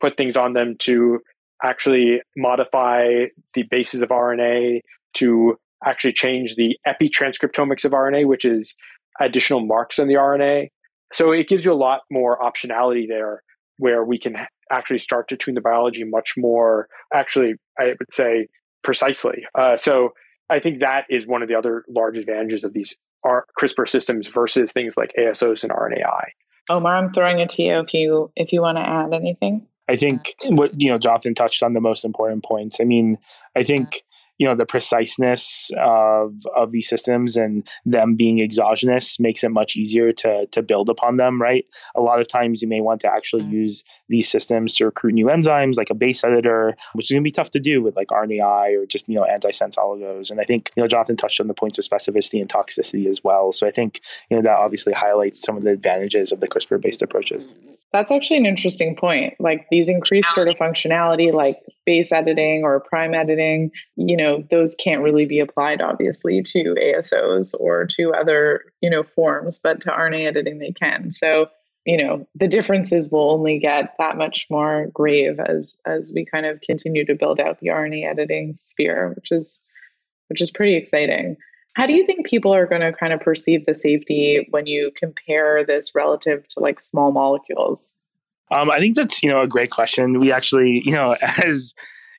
put things on them to actually modify the bases of RNA to actually change the epitranscriptomics of RNA, which is additional marks on the RNA. So it gives you a lot more optionality there where we can actually start to tune the biology much more, actually, I would say precisely. Uh, so I think that is one of the other large advantages of these CRISPR systems versus things like ASOs and RNAi.
Omar, I'm throwing it to you if you if you want to add anything.
I think what you know, Jonathan touched on the most important points. I mean, I think you know the preciseness of of these systems and them being exogenous makes it much easier to to build upon them right? A lot of times you may want to actually mm. use these systems to recruit new enzymes like a base editor which is going to be tough to do with like rnai or just you know antisense oligos. And i think you know jonathan touched on the points of specificity and toxicity as well. So i think you know that obviously highlights some of the advantages of the crispr based approaches
that's actually an interesting point. Like these increased sort of functionality, like base editing or prime editing, you know, those can't really be applied obviously to ASOs or to other, you know, forms, but to RNA editing they can. So, you know, the differences will only get that much more grave as as we kind of continue to build out the RNA editing sphere, which is which is pretty exciting. How do you think people are going to kind of perceive the safety when you compare this relative to like small molecules?
Um, I think that's you know a great question. We actually you know as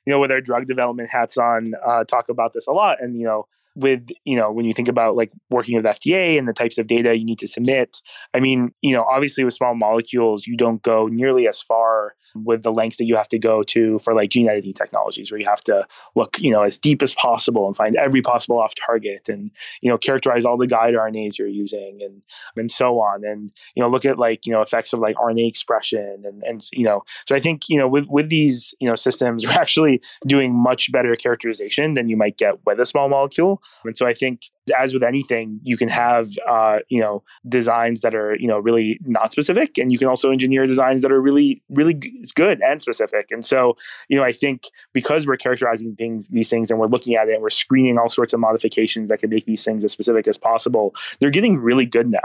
you know, with our drug development hats on, uh, talk about this a lot. And, you know, with you know when you think about like working with FDA and the types of data you need to submit. I mean, you know, obviously with small molecules, you don't go nearly as far with the lengths that you have to go to for like gene editing technologies, where you have to look you know as deep as possible and find every possible off target and you know characterize all the guide RNAs you're using and and so on, and you know look at like you know effects of like RNA expression and and you know so I think you know with with these you know systems, we're actually doing much better characterization than you might get with a small molecule. And so I think as with anything, you can have uh, you know designs that are you know really not specific, and you can also engineer designs that are really really good and specific. And so you know I think because we're characterizing things these things and we're looking at it and we're screening all sorts of modifications that can make these things as specific as possible, they're getting really good now.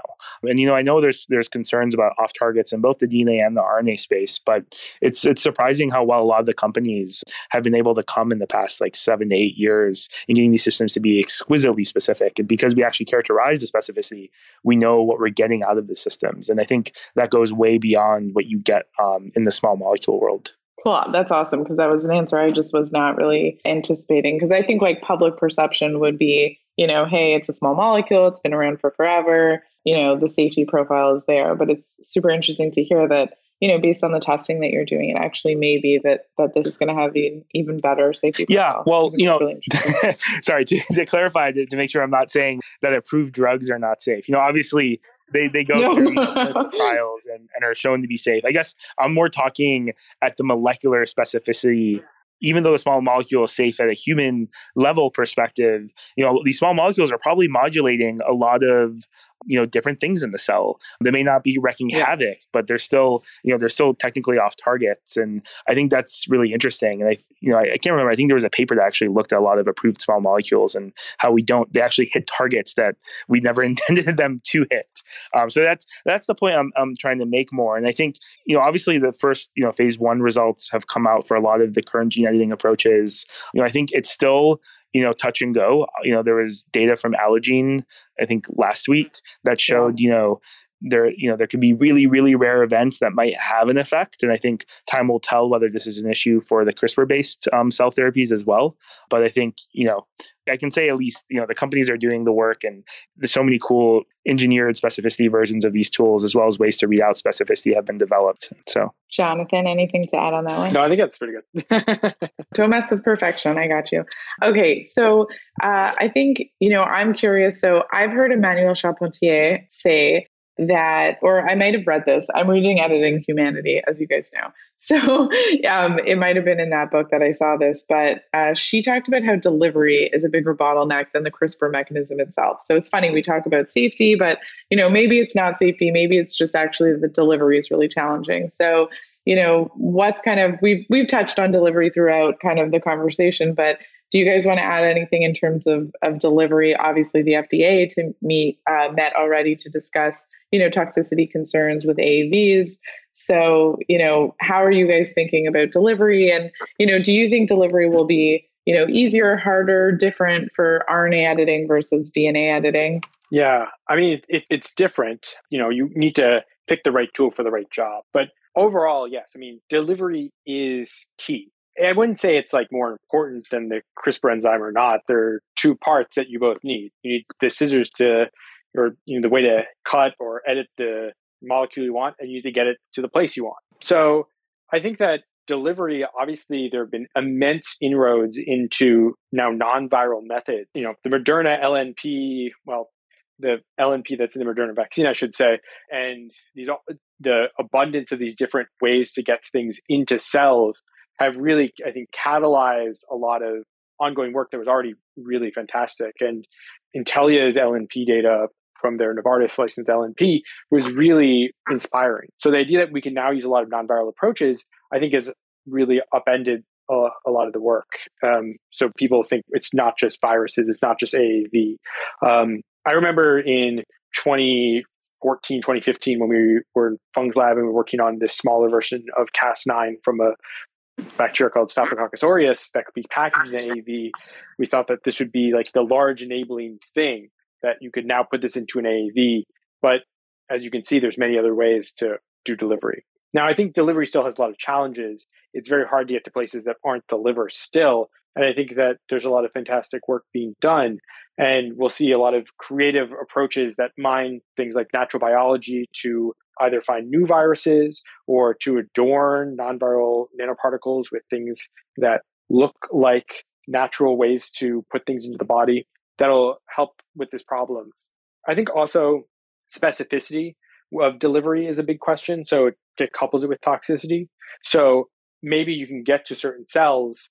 And you know I know there's there's concerns about off targets in both the DNA and the RNA space, but it's it's surprising how well a lot of the companies have been able to come in the past like seven to eight years in getting these systems to be exquisitely specific. And because we actually characterize the specificity, we know what we're getting out of the systems. And I think that goes way beyond what you get um, in the small molecule world.
Cool. That's awesome because that was an answer I just was not really anticipating. Because I think like public perception would be, you know, hey, it's a small molecule, it's been around for forever, you know, the safety profile is there. But it's super interesting to hear that you know, based on the testing that you're doing, it actually may be that that this is going to have an even better safety.
Yeah, well, you know, really sorry to, to clarify to, to, make sure I'm not saying that approved drugs are not safe. You know, obviously they they go no. through you know, trials and, and are shown to be safe. I guess I'm more talking at the molecular specificity even though the small molecule is safe at a human level perspective, you know, these small molecules are probably modulating a lot of you know different things in the cell. They may not be wrecking yeah. havoc but they're still you know they're still technically off targets. And i think that's really interesting. And i you know I, I, can't remember. I think there was a paper that actually looked at a lot of approved small molecules and how we don't they actually hit targets that we never intended them to hit. Um, so that's that's the point I'm, I'm trying to make more. And i think you know obviously the first you know phase one results have come out for a lot of the current gene editing approaches. You know i think it's still you know touch and go. You know there was data from allogene i think last week that showed you know there you know there could be really really rare events that might have an effect and i think time will tell whether this is an issue for the crispr based um, cell therapies as well. But i think you know i can say at least you know the companies are doing the work and there's so many cool engineered specificity versions of these tools as well as ways to read out specificity have been developed. So
jonathan anything to add on that one?
No i think that's pretty good.
Don't mess with perfection. I got you. Okay so uh, i think you know i'm curious. So i've heard emmanuel charpentier say that, or I might have read this. I'm reading Editing Humanity, as you guys know. So um, it might have been in that book that I saw this, but uh, she talked about how delivery is a bigger bottleneck than the CRISPR mechanism itself. So it's funny, we talk about safety, but you know, maybe it's not safety, maybe it's just actually the delivery is really challenging. So you know what's kind of we've we've touched on delivery throughout kind of the conversation but do you guys want to add anything in terms of, of delivery obviously the fda to meet uh, met already to discuss you know toxicity concerns with AAVs. So you know how are you guys thinking about delivery? And you know do you think delivery will be you know easier, harder, different for RNA editing versus DNA editing?
Yeah, I mean it, it's different. You know you need to pick the right tool for the right job, but overall, yes. I mean delivery is key. I wouldn't say it's like more important than the CRISPR enzyme or not. There are two parts that you both need. You need the scissors to or you know the way to cut or edit the molecule you want and you need to get it to the place you want. So i think that delivery obviously there have been immense inroads into now non-viral methods. You know the moderna lnp well the lnp that's in the moderna vaccine i should say and these the abundance of these different ways to get things into cells have really i think catalyzed a lot of ongoing work that was already really fantastic. And Intellia's LNP data from their Novartis licensed LNP was really inspiring. So the idea that we can now use a lot of non-viral approaches, I think, has really upended a, a lot of the work. Um, so people think it's not just viruses, it's not just AAV. Um, I remember in 2014, 2015, when we were in Fung's lab and we were working on this smaller version of Cas9 from a bacteria called Staphylococcus aureus that could be packaged in AAV, we thought that this would be like the large enabling thing that you could now put this into an AAV. But as you can see, there's many other ways to do delivery. Now, I think delivery still has a lot of challenges. It's very hard to get to places that aren't the liver still. And I think that there's a lot of fantastic work being done. And we'll see a lot of creative approaches that mine things like natural biology to either find new viruses or to adorn non viral nanoparticles with things that look like natural ways to put things into the body that'll help with this problem. I think also specificity of delivery is a big question. So it couples it with toxicity. So maybe you can get to certain cells,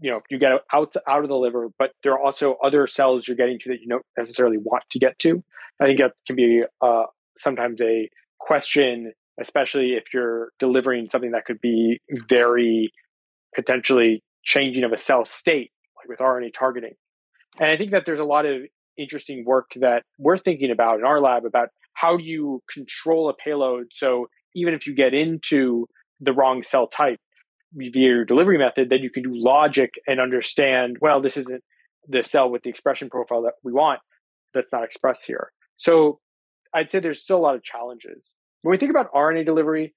you know, you get out out of the liver, but there are also other cells you're getting to that you don't necessarily want to get to. I think that can be uh, sometimes a question, especially if you're delivering something that could be very potentially changing of a cell state, like with RNA targeting. And I think that there's a lot of interesting work that we're thinking about in our lab about how do you control a payload so even if you get into the wrong cell type via your delivery method, then you can do logic and understand, well, this isn't the cell with the expression profile that we want that's not expressed here. So I'd say there's still a lot of challenges. When we think about RNA delivery,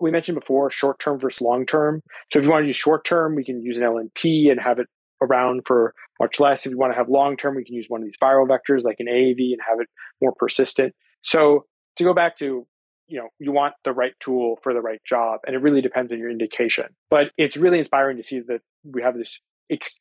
we mentioned before short term versus long term. So if you want to use short term, we can use an LNP and have it around for much less. If you want to have long term, we can use one of these viral vectors like an AAV and have it more persistent. So to go back to, you know, you want the right tool for the right job, and it really depends on your indication. But it's really inspiring to see that we have this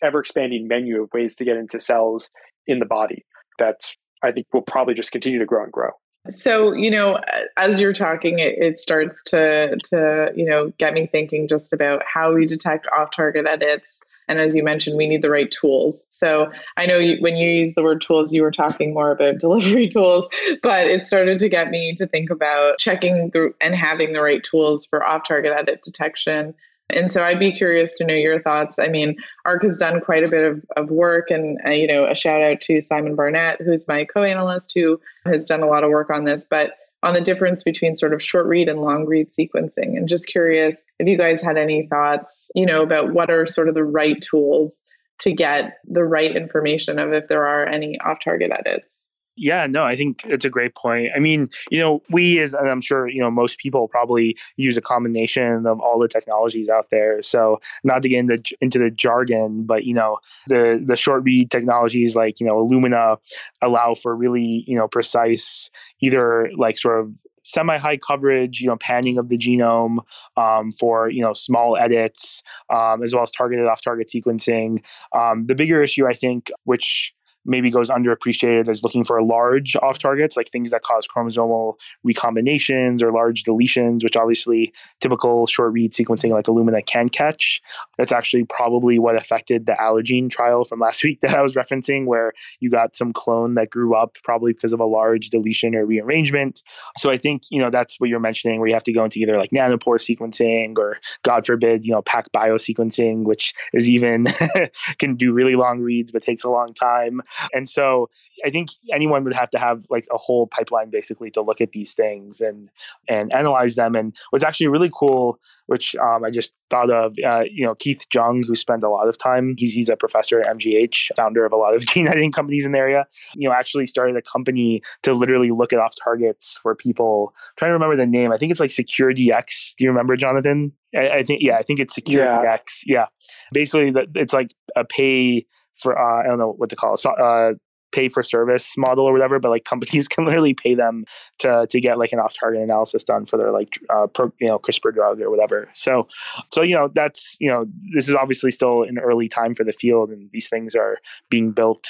ever expanding menu of ways to get into cells in the body that I think will probably just continue to grow and grow.
So, you know, as you're talking, it, it, starts to to, you know, get me thinking just about how we detect off-target edits and as you mentioned, we need the right tools. So I know you, when you use the word tools, you were talking more about delivery tools, but it started to get me to think about checking the, and having the right tools for off target edit detection. And so I'd be curious to know your thoughts. I mean, ARC has done quite a bit of, of work, and uh, you know, a shout out to Simon Barnett, who's my co-analyst, who has done a lot of work on this. But on the difference between sort of short read and long read sequencing. And just curious if you guys had any thoughts, you know, about what are sort of the right tools to get the right information of if there are any off target edits.
Yeah, no, I think it's a great point. I mean, you know, we as and I'm sure, you know, most people probably use a combination of all the technologies out there. So not to get into, into the jargon, but you know, the the short read technologies like, you know, Illumina allow for really, you know, precise either like sort of semi high coverage, you know, panning of the genome um, for you know small edits, um, as well as targeted off target sequencing. Um, the bigger issue, I think, which maybe goes underappreciated as looking for large off targets, like things that cause chromosomal recombinations or large deletions, which obviously typical short read sequencing like Illumina can catch. That's actually probably what affected the Allogene trial from last week that I was referencing, where you got some clone that grew up probably because of a large deletion or rearrangement. So I think, you know, that's what you're mentioning, where you have to go into either like nanopore sequencing or, God forbid, you know, PacBio sequencing, which is even can do really long reads but takes a long time. And so I think anyone would have to have like a whole pipeline basically to look at these things and and analyze them. And what's actually really cool, which um, I just thought of, uh, you know, Keith Jung, who spent a lot of time, he's, he's a professor at MGH, founder of a lot of gene editing companies in the area, you know, actually started a company to literally look at off targets for people. I'm trying to remember the name. I think it's like SecureDX. Do you remember, Jonathan? I, I think, yeah, I think it's SecureDX. Yeah. yeah. Basically, it's like a pay for uh, I don't know what to call it, so, uh, pay for service model or whatever, but like companies can literally pay them to to get like an off target analysis done for their like uh, pro, you know CRISPR drug or whatever. So so you know that's you know this is obviously still an early time for the field, and these things are being built.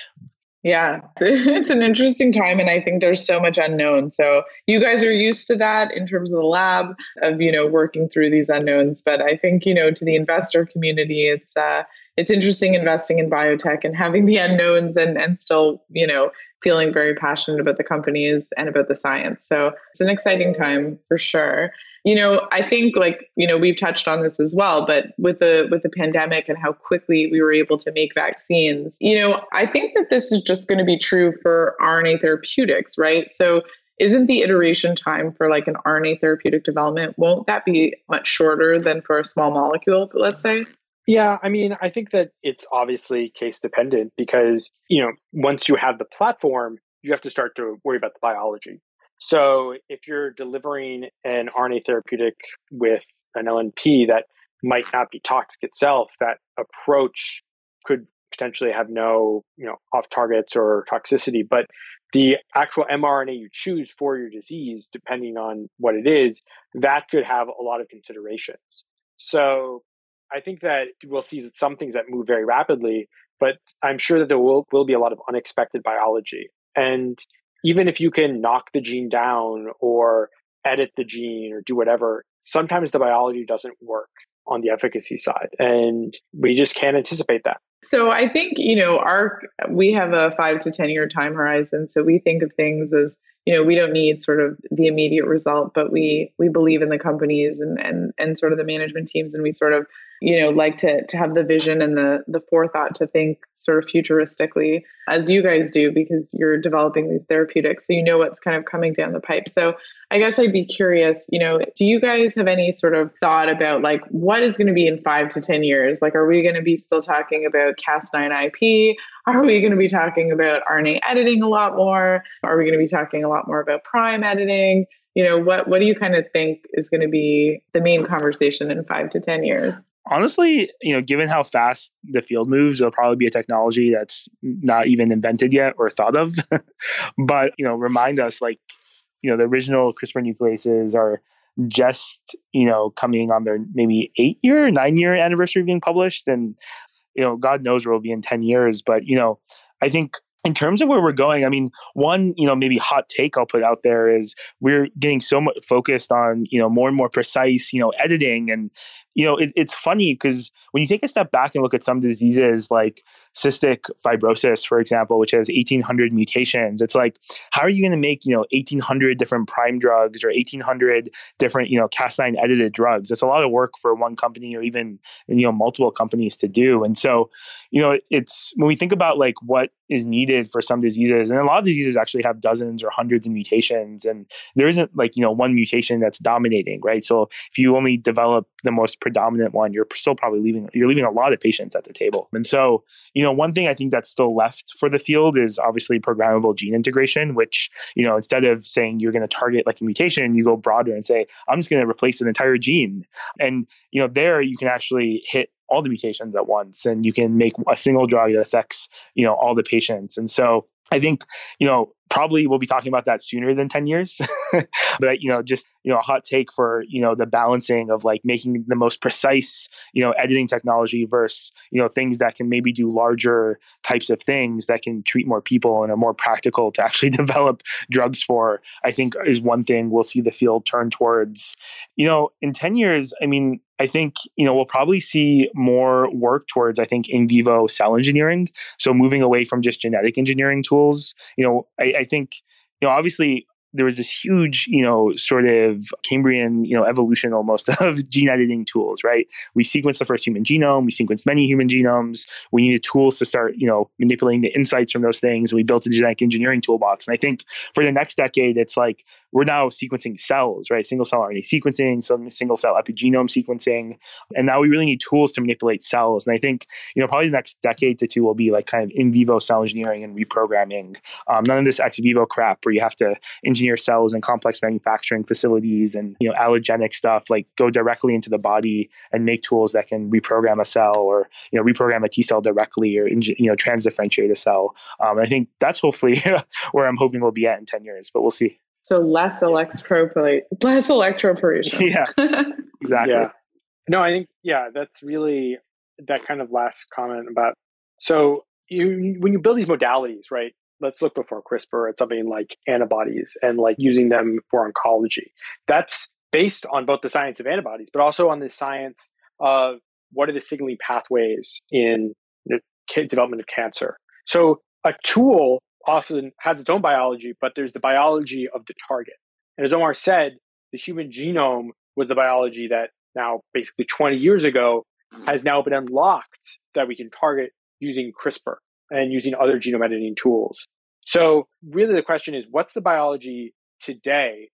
Yeah, it's an interesting time, and I think there's so much unknown. So you guys are used to that in terms of the lab of you know working through these unknowns. But I think you know to the investor community, it's uh, it's interesting investing in biotech and having the unknowns and and still you know feeling very passionate about the companies and about the science so it's an exciting time for sure you know i think like you know we've touched on this as well but with the with the pandemic and how quickly we were able to make vaccines you know i think that this is just going to be true for rna therapeutics right so isn't the iteration time for like an RNA therapeutic development won't that be much shorter than for a small molecule let's say
yeah, I mean, I think that it's obviously case dependent because, you know, once you have the platform, you have to start to worry about the biology. So if you're delivering an RNA therapeutic with an LNP that might not be toxic itself, that approach could potentially have no, you know, off targets or toxicity. But the actual mRNA you choose for your disease, depending on what it is, that could have a lot of considerations. So I think that we'll see some things that move very rapidly, but I'm sure that there will, will be a lot of unexpected biology. And even if you can knock the gene down or edit the gene or do whatever, sometimes the biology doesn't work on the efficacy side. And we just can't anticipate that.
So I think, you know, our we have a five to 10 year time horizon. So we think of things as, you know, we don't need sort of the immediate result, but we we believe in the companies and and and sort of the management teams. And we sort of you know like to to have the vision and the the forethought to think sort of futuristically as you guys do because you're developing these therapeutics. So you know what's kind of coming down the pipe. So i guess i'd be curious you know do you guys have any sort of thought about like what is going to be in five to ten years? Like are we going to be still talking about cas9 ip are we going to be talking about rna editing a lot more are we going to be talking a lot more about prime editing you know what what do you kind of think is going to be the main conversation in five to ten years
honestly, you know, given how fast the field moves, it'll probably be a technology that's not even invented yet or thought of. but, you know, remind us like, you know, the original CRISPR nucleases are just, you know, coming on their maybe eight year, nine year anniversary of being published. And, you know, God knows where we'll be in 10 years. But, you know, I think in terms of where we're going, I mean, one, you know, maybe hot take I'll put out there is we're getting so much focused on, you know, more and more precise, you know, editing. And, you know, it, it's funny because when you take a step back and look at some diseases like cystic fibrosis, for example, which has 1800 mutations, it's like, how are you going to make, you know, 1800 different prime drugs or 1800 different, you know, Cas9 edited drugs? It's a lot of work for one company or even, you know, multiple companies to do. And so, you know, it's when we think about like what is needed for some diseases, and a lot of diseases actually have dozens or hundreds of mutations, and there isn't like, you know, one mutation that's dominating, right? So if you only develop the most predominant one, you're still probably leaving you're leaving a lot of patients at the table. And so, you know, one thing I think that's still left for the field is obviously programmable gene integration, which, you know, instead of saying you're going to target like a mutation, you go broader and say, I'm just going to replace an entire gene. And, you know, there you can actually hit all the mutations at once and you can make a single drug that affects, you know, all the patients. And so I think, you know, probably we'll be talking about that sooner than 10 years but you know just you know a hot take for you know the balancing of like making the most precise you know editing technology versus you know things that can maybe do larger types of things that can treat more people and are more practical to actually develop drugs for i think is one thing we'll see the field turn towards you know in 10 years i mean I think you know we'll probably see more work towards I think in vivo cell engineering. So moving away from just genetic engineering tools. You know, I, I think you know obviously there was this huge, you know, sort of Cambrian, you know, evolution almost of gene editing tools, right? We sequenced the first human genome, we sequenced many human genomes. We needed tools to start, you know, manipulating the insights from those things. And we built a genetic engineering toolbox. And I think for the next decade, it's like we're now sequencing cells, right? Single cell RNA sequencing, some single cell epigenome sequencing. And now we really need tools to manipulate cells. And I think, you know, probably the next decade to two will be like kind of in vivo cell engineering and reprogramming. Um, none of this ex vivo crap where you have to engineer cells and complex manufacturing facilities and, you know, allogenic stuff, like go directly into the body and make tools that can reprogram a cell or, you know, reprogram a T cell directly or, you know, transdifferentiate a cell. Um, I think that's hopefully where I'm hoping we'll be at in 10 years, but we'll see.
So less electroporation. Less electroporation.
yeah, exactly.
Yeah. No, I think yeah, that's really that kind of last comment about. So you when you build these modalities, right? Let's look before CRISPR at something like antibodies and like using them for oncology. That's based on both the science of antibodies, but also on the science of what are the signaling pathways in the development of cancer. So a tool often has its own biology, but there's the biology of the target. And as Omar said, the human genome was the biology that now basically 20 years ago has now been unlocked that we can target using CRISPR and using other genome editing tools. So really the question is what's the biology today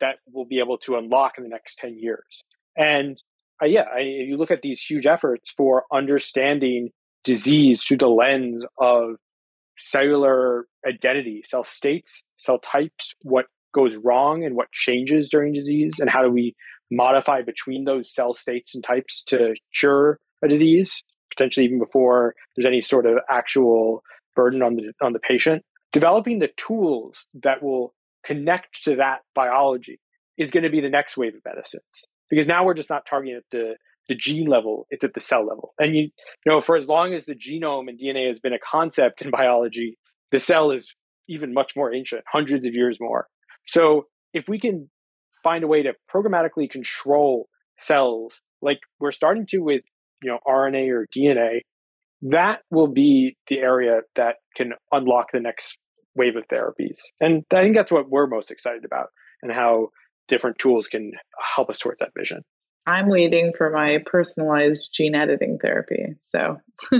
that we'll be able to unlock in the next 10 years? And uh, yeah, I, you look at these huge efforts for understanding disease through the lens of cellular identity, cell states, cell types, what goes wrong and what changes during disease and how do we modify between those cell states and types to cure a disease potentially even before there's any sort of actual burden on the on the patient. Developing the tools that will connect to that biology is going to be the next wave of medicines because now we're just not targeting at the the gene level it's at the cell level. And you, you know for as long as the genome and dna has been a concept in biology the cell is even much more ancient hundreds of years more. So if we can find a way to programmatically control cells like we're starting to with you know rna or dna that will be the area that can unlock the next wave of therapies and i think that's what we're most excited about and how different tools can help us towards that vision
I'm waiting for my personalized gene editing therapy. So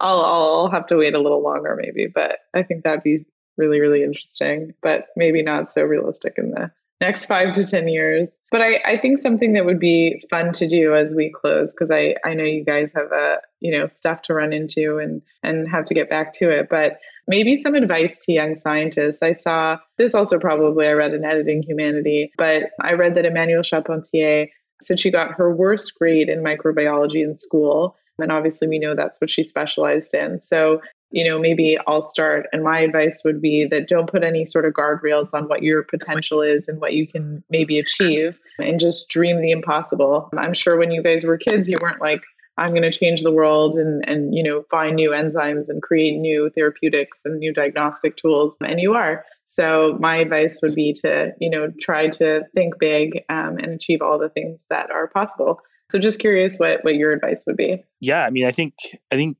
I'll, I'll have to wait a little longer, maybe, but I think that'd be really, really interesting, but maybe not so realistic in the next five to 10 years. But I, I think something that would be fun to do as we close, because I, I know you guys have a, you know, stuff to run into and, and have to get back to it. But maybe some advice to young scientists. I saw this also probably I read in Editing Humanity, but I read that Emmanuelle Charpentier said she got her worst grade in microbiology in school. And obviously, we know that's what she specialized in. So, you know, maybe I'll start. And my advice would be that don't put any sort of guardrails on what your potential is and what you can maybe achieve and just dream the impossible. I'm sure when you guys were kids, you weren't like, I'm going to change the world and, and, you know, find new enzymes and create new therapeutics and new diagnostic tools. And you are. So my advice would be to, you know, try to think big um, and achieve all the things that are possible. So just curious what what your advice would be.
Yeah, I mean, I think I think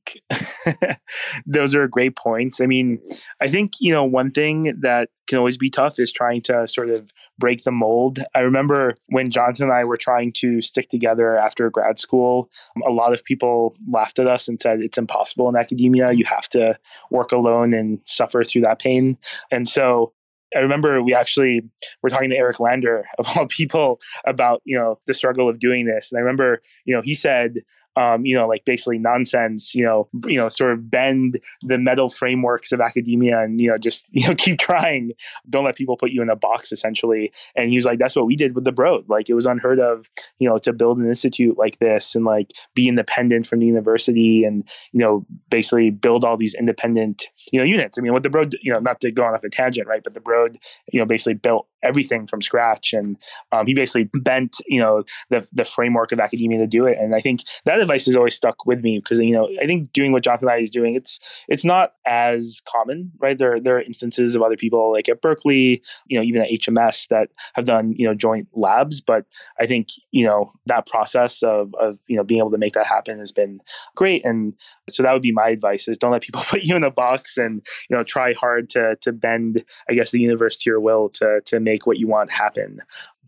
those are great points. I mean, I think you know one thing that can always be tough is trying to sort of break the mold. I remember when Jonathan and I were trying to stick together after grad school, a lot of people laughed at us and said it's impossible in academia. You have to work alone and suffer through that pain. And so I remember we actually were talking to Eric Lander of all people about you know the struggle of doing this, and I remember you know he said um, you know, like basically nonsense, you know, you know, sort of bend the metal frameworks of academia and, you know, just, you know, keep trying. Don't let people put you in a box essentially. And he was like, that's what we did with the Broad. Like it was unheard of, you know, to build an institute like this and like be independent from the university and, you know, basically build all these independent, you know, units. I mean, what the Broad, you know, not to go on off a tangent, right? But the Broad, you know, basically built everything from scratch. And um, he basically bent, you know, the, the framework of academia to do it. And I think that advice has always stuck with me because, you know, I think doing what Jonathan and I is doing, it's, it's not as common, right? There, there are instances of other people like at Berkeley, you know, even at HMS that have done, you know, joint labs. But I think, you know, that process of, of, you know, being able to make that happen has been great. And so that would be my advice is don't let people put you in a box and, you know, try hard to, to bend, I guess, the universe to your will to, to make make what you want happen.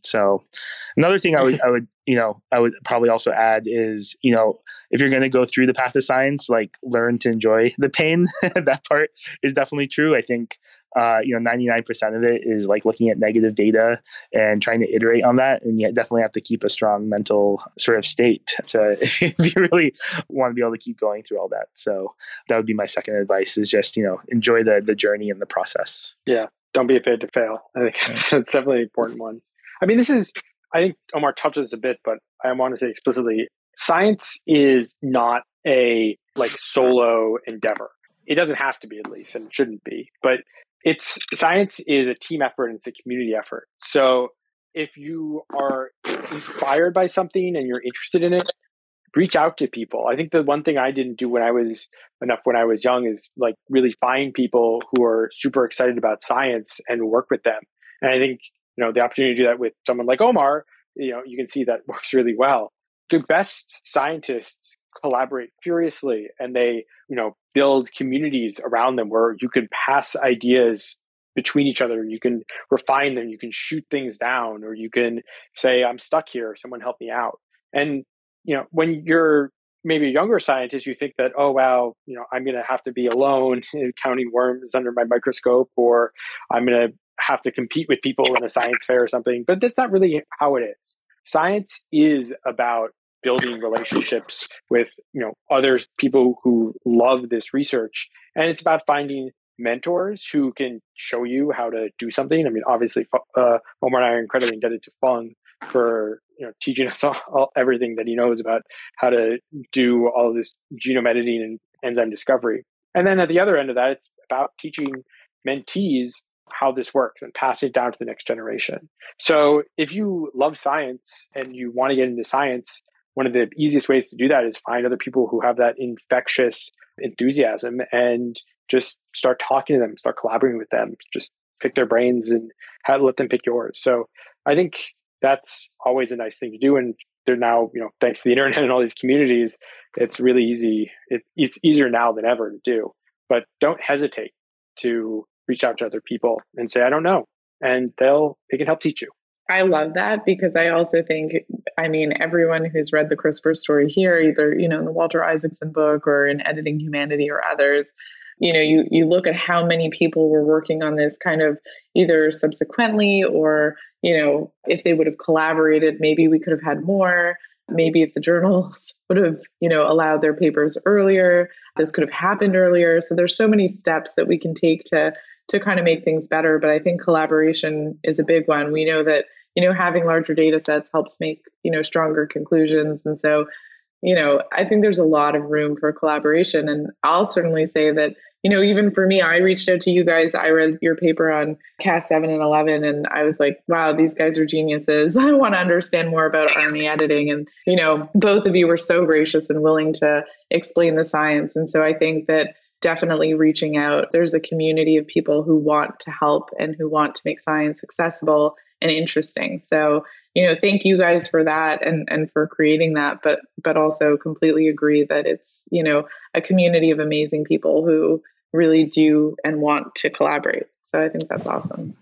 So another thing I would I would you know I would probably also add is you know if you're going to go through the path of science like learn to enjoy the pain that part is definitely true. I think uh, you know 99% of it is like looking at negative data and trying to iterate on that and you definitely have to keep a strong mental sort of state to if you really want to be able to keep going through all that. So that would be my second advice is just you know enjoy the the journey and the process.
Yeah don't be afraid to fail. I think that's, that's definitely an important one. I mean, this is, I think Omar touches a bit, but I want to say explicitly science is not a like solo endeavor. It doesn't have to be, at least, and it shouldn't be. But it's science is a team effort and it's a community effort. So if you are inspired by something and you're interested in it, reach out to people. I think the one thing I didn't do when I was enough when I was young is like really find people who are super excited about science and work with them. And I think, you know, the opportunity to do that with someone like Omar, you know, you can see that works really well. The best scientists collaborate furiously and they, you know, build communities around them where you can pass ideas between each other. You can refine them, you can shoot things down, or you can say, I'm stuck here, someone help me out. And you know, when you're maybe a younger scientist, you think that, oh, wow, you know, I'm going to have to be alone counting worms under my microscope, or I'm going to have to compete with people in a science fair or something. But that's not really how it is. Science is about building relationships with, you know, others, people who love this research. And it's about finding mentors who can show you how to do something. I mean, obviously, uh, Omar and I are incredibly indebted to Feng for you know teaching us all, all, everything that he knows about how to do all this genome editing and enzyme discovery. And then at the other end of that, it's about teaching mentees how this works and passing it down to the next generation. So if you love science and you want to get into science, one of the easiest ways to do that is find other people who have that infectious enthusiasm and just start talking to them, start collaborating with them, just pick their brains and have, let them pick yours. So I think that's always a nice thing to do. And they're now, you know, thanks to the internet and all these communities, it's really easy. It, it's easier now than ever to do. But don't hesitate to reach out to other people and say, I don't know. And they'll, they can help teach you.
I love that because I also think, I mean, everyone who's read the CRISPR story here, either, you know, in the Walter Isaacson book or in Editing Humanity or others, you know, you, you look at how many people were working on this kind of either subsequently or, you know, if they would have collaborated, maybe we could have had more. Maybe if the journals would have, you know, allowed their papers earlier, this could have happened earlier. So there's so many steps that we can take to to kind of make things better. But I think collaboration is a big one. We know that, you know, having larger data sets helps make, you know, stronger conclusions. And so, you know, I think there's a lot of room for collaboration. And I'll certainly say that, you know, even for me, I reached out to you guys. I read your paper on Cas7 and 11, and I was like, wow, these guys are geniuses. I want to understand more about RNA editing. And, you know, both of you were so gracious and willing to explain the science. And so I think that definitely reaching out. There's a community of people who want to help and who want to make science accessible and interesting. So, you know, thank you guys for that and and for creating that, but but also completely agree that it's, you know, a community of amazing people who really do and want to collaborate. So I think that's awesome.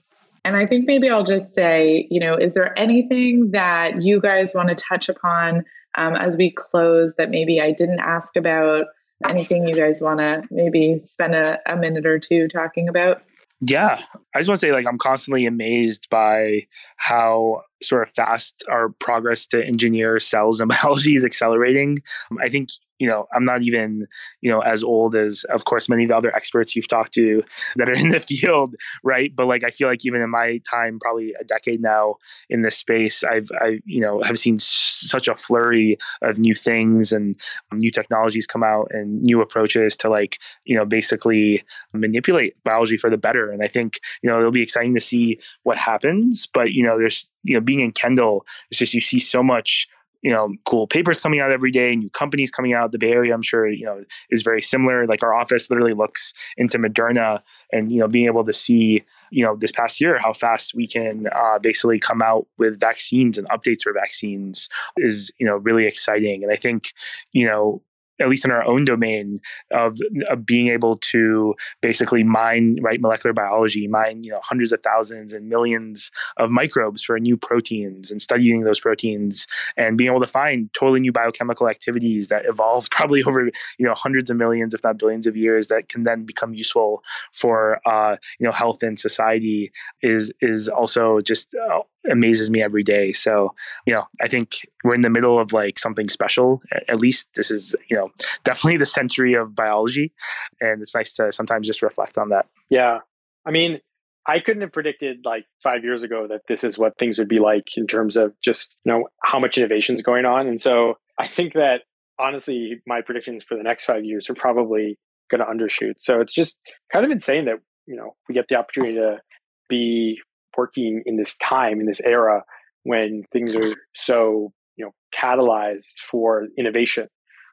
And I think maybe I'll just say, you know, is there anything that you guys want to touch upon um, as we close that maybe I didn't ask about anything you guys want to maybe spend a, a minute or two talking about?
Yeah, I just want to say, like, I'm constantly amazed by how sort of fast our progress to engineer cells and biology is accelerating. I think you know, I'm not even, you know, as old as, of course, many of the other experts you've talked to that are in the field, right? But like, I feel like even in my time, probably a decade now in this space, I've, I, you know, have seen such a flurry of new things and new technologies come out and new approaches to like, you know, basically manipulate biology for the better. And I think, you know, it'll be exciting to see what happens. But, you know, there's, you know, being in Kendall, it's just you see so much you know cool papers coming out every day new companies coming out. The bay area i'm sure you know is very similar. Like our office literally looks into moderna and you know being able to see you know this past year how fast we can uh, basically come out with vaccines and updates for vaccines is you know really exciting. And i think you know at least in our own domain of, of being able to basically mine right molecular biology mine you know hundreds of thousands and millions of microbes for new proteins and studying those proteins and being able to find totally new biochemical activities that evolved probably over you know hundreds of millions if not billions of years that can then become useful for uh, you know health and society is is also just uh, amazes me every day. So, you know, I think we're in the middle of like something special. At least this is, you know, definitely the century of biology. And it's nice to sometimes just reflect on that.
Yeah. I mean, I couldn't have predicted like five years ago that this is what things would be like in terms of just, you know, how much innovation is going on. And so I think that honestly, my predictions for the next five years are probably going to undershoot. So it's just kind of insane that, you know, we get the opportunity to be working in this time in this era when things are so you know catalyzed for innovation.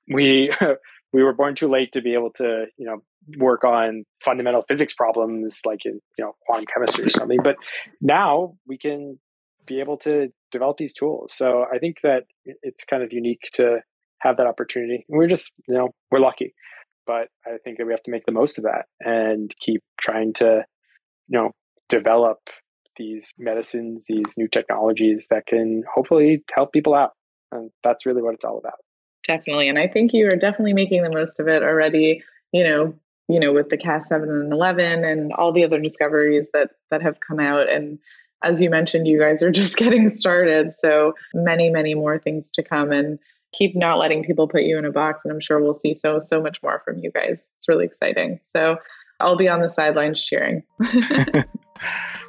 We we were born too late to be able to you know work on fundamental physics problems like in you know quantum chemistry or something but now we can be able to develop these tools. So i think that it's kind of unique to have that opportunity. We're just you know we're lucky but i think that we have to make the most of that and keep trying to you know develop these medicines, these new technologies that can hopefully help people out. And that's really what it's all about.
Definitely. And I think you are definitely making the most of it already, you know, you know, with the Cas7 and 11 and all the other discoveries that that have come out and as you mentioned you guys are just getting started so many many more things to come and keep not letting people put you in a box and i'm sure we'll see so so much more from you guys it's really exciting so I'll be on the sidelines cheering.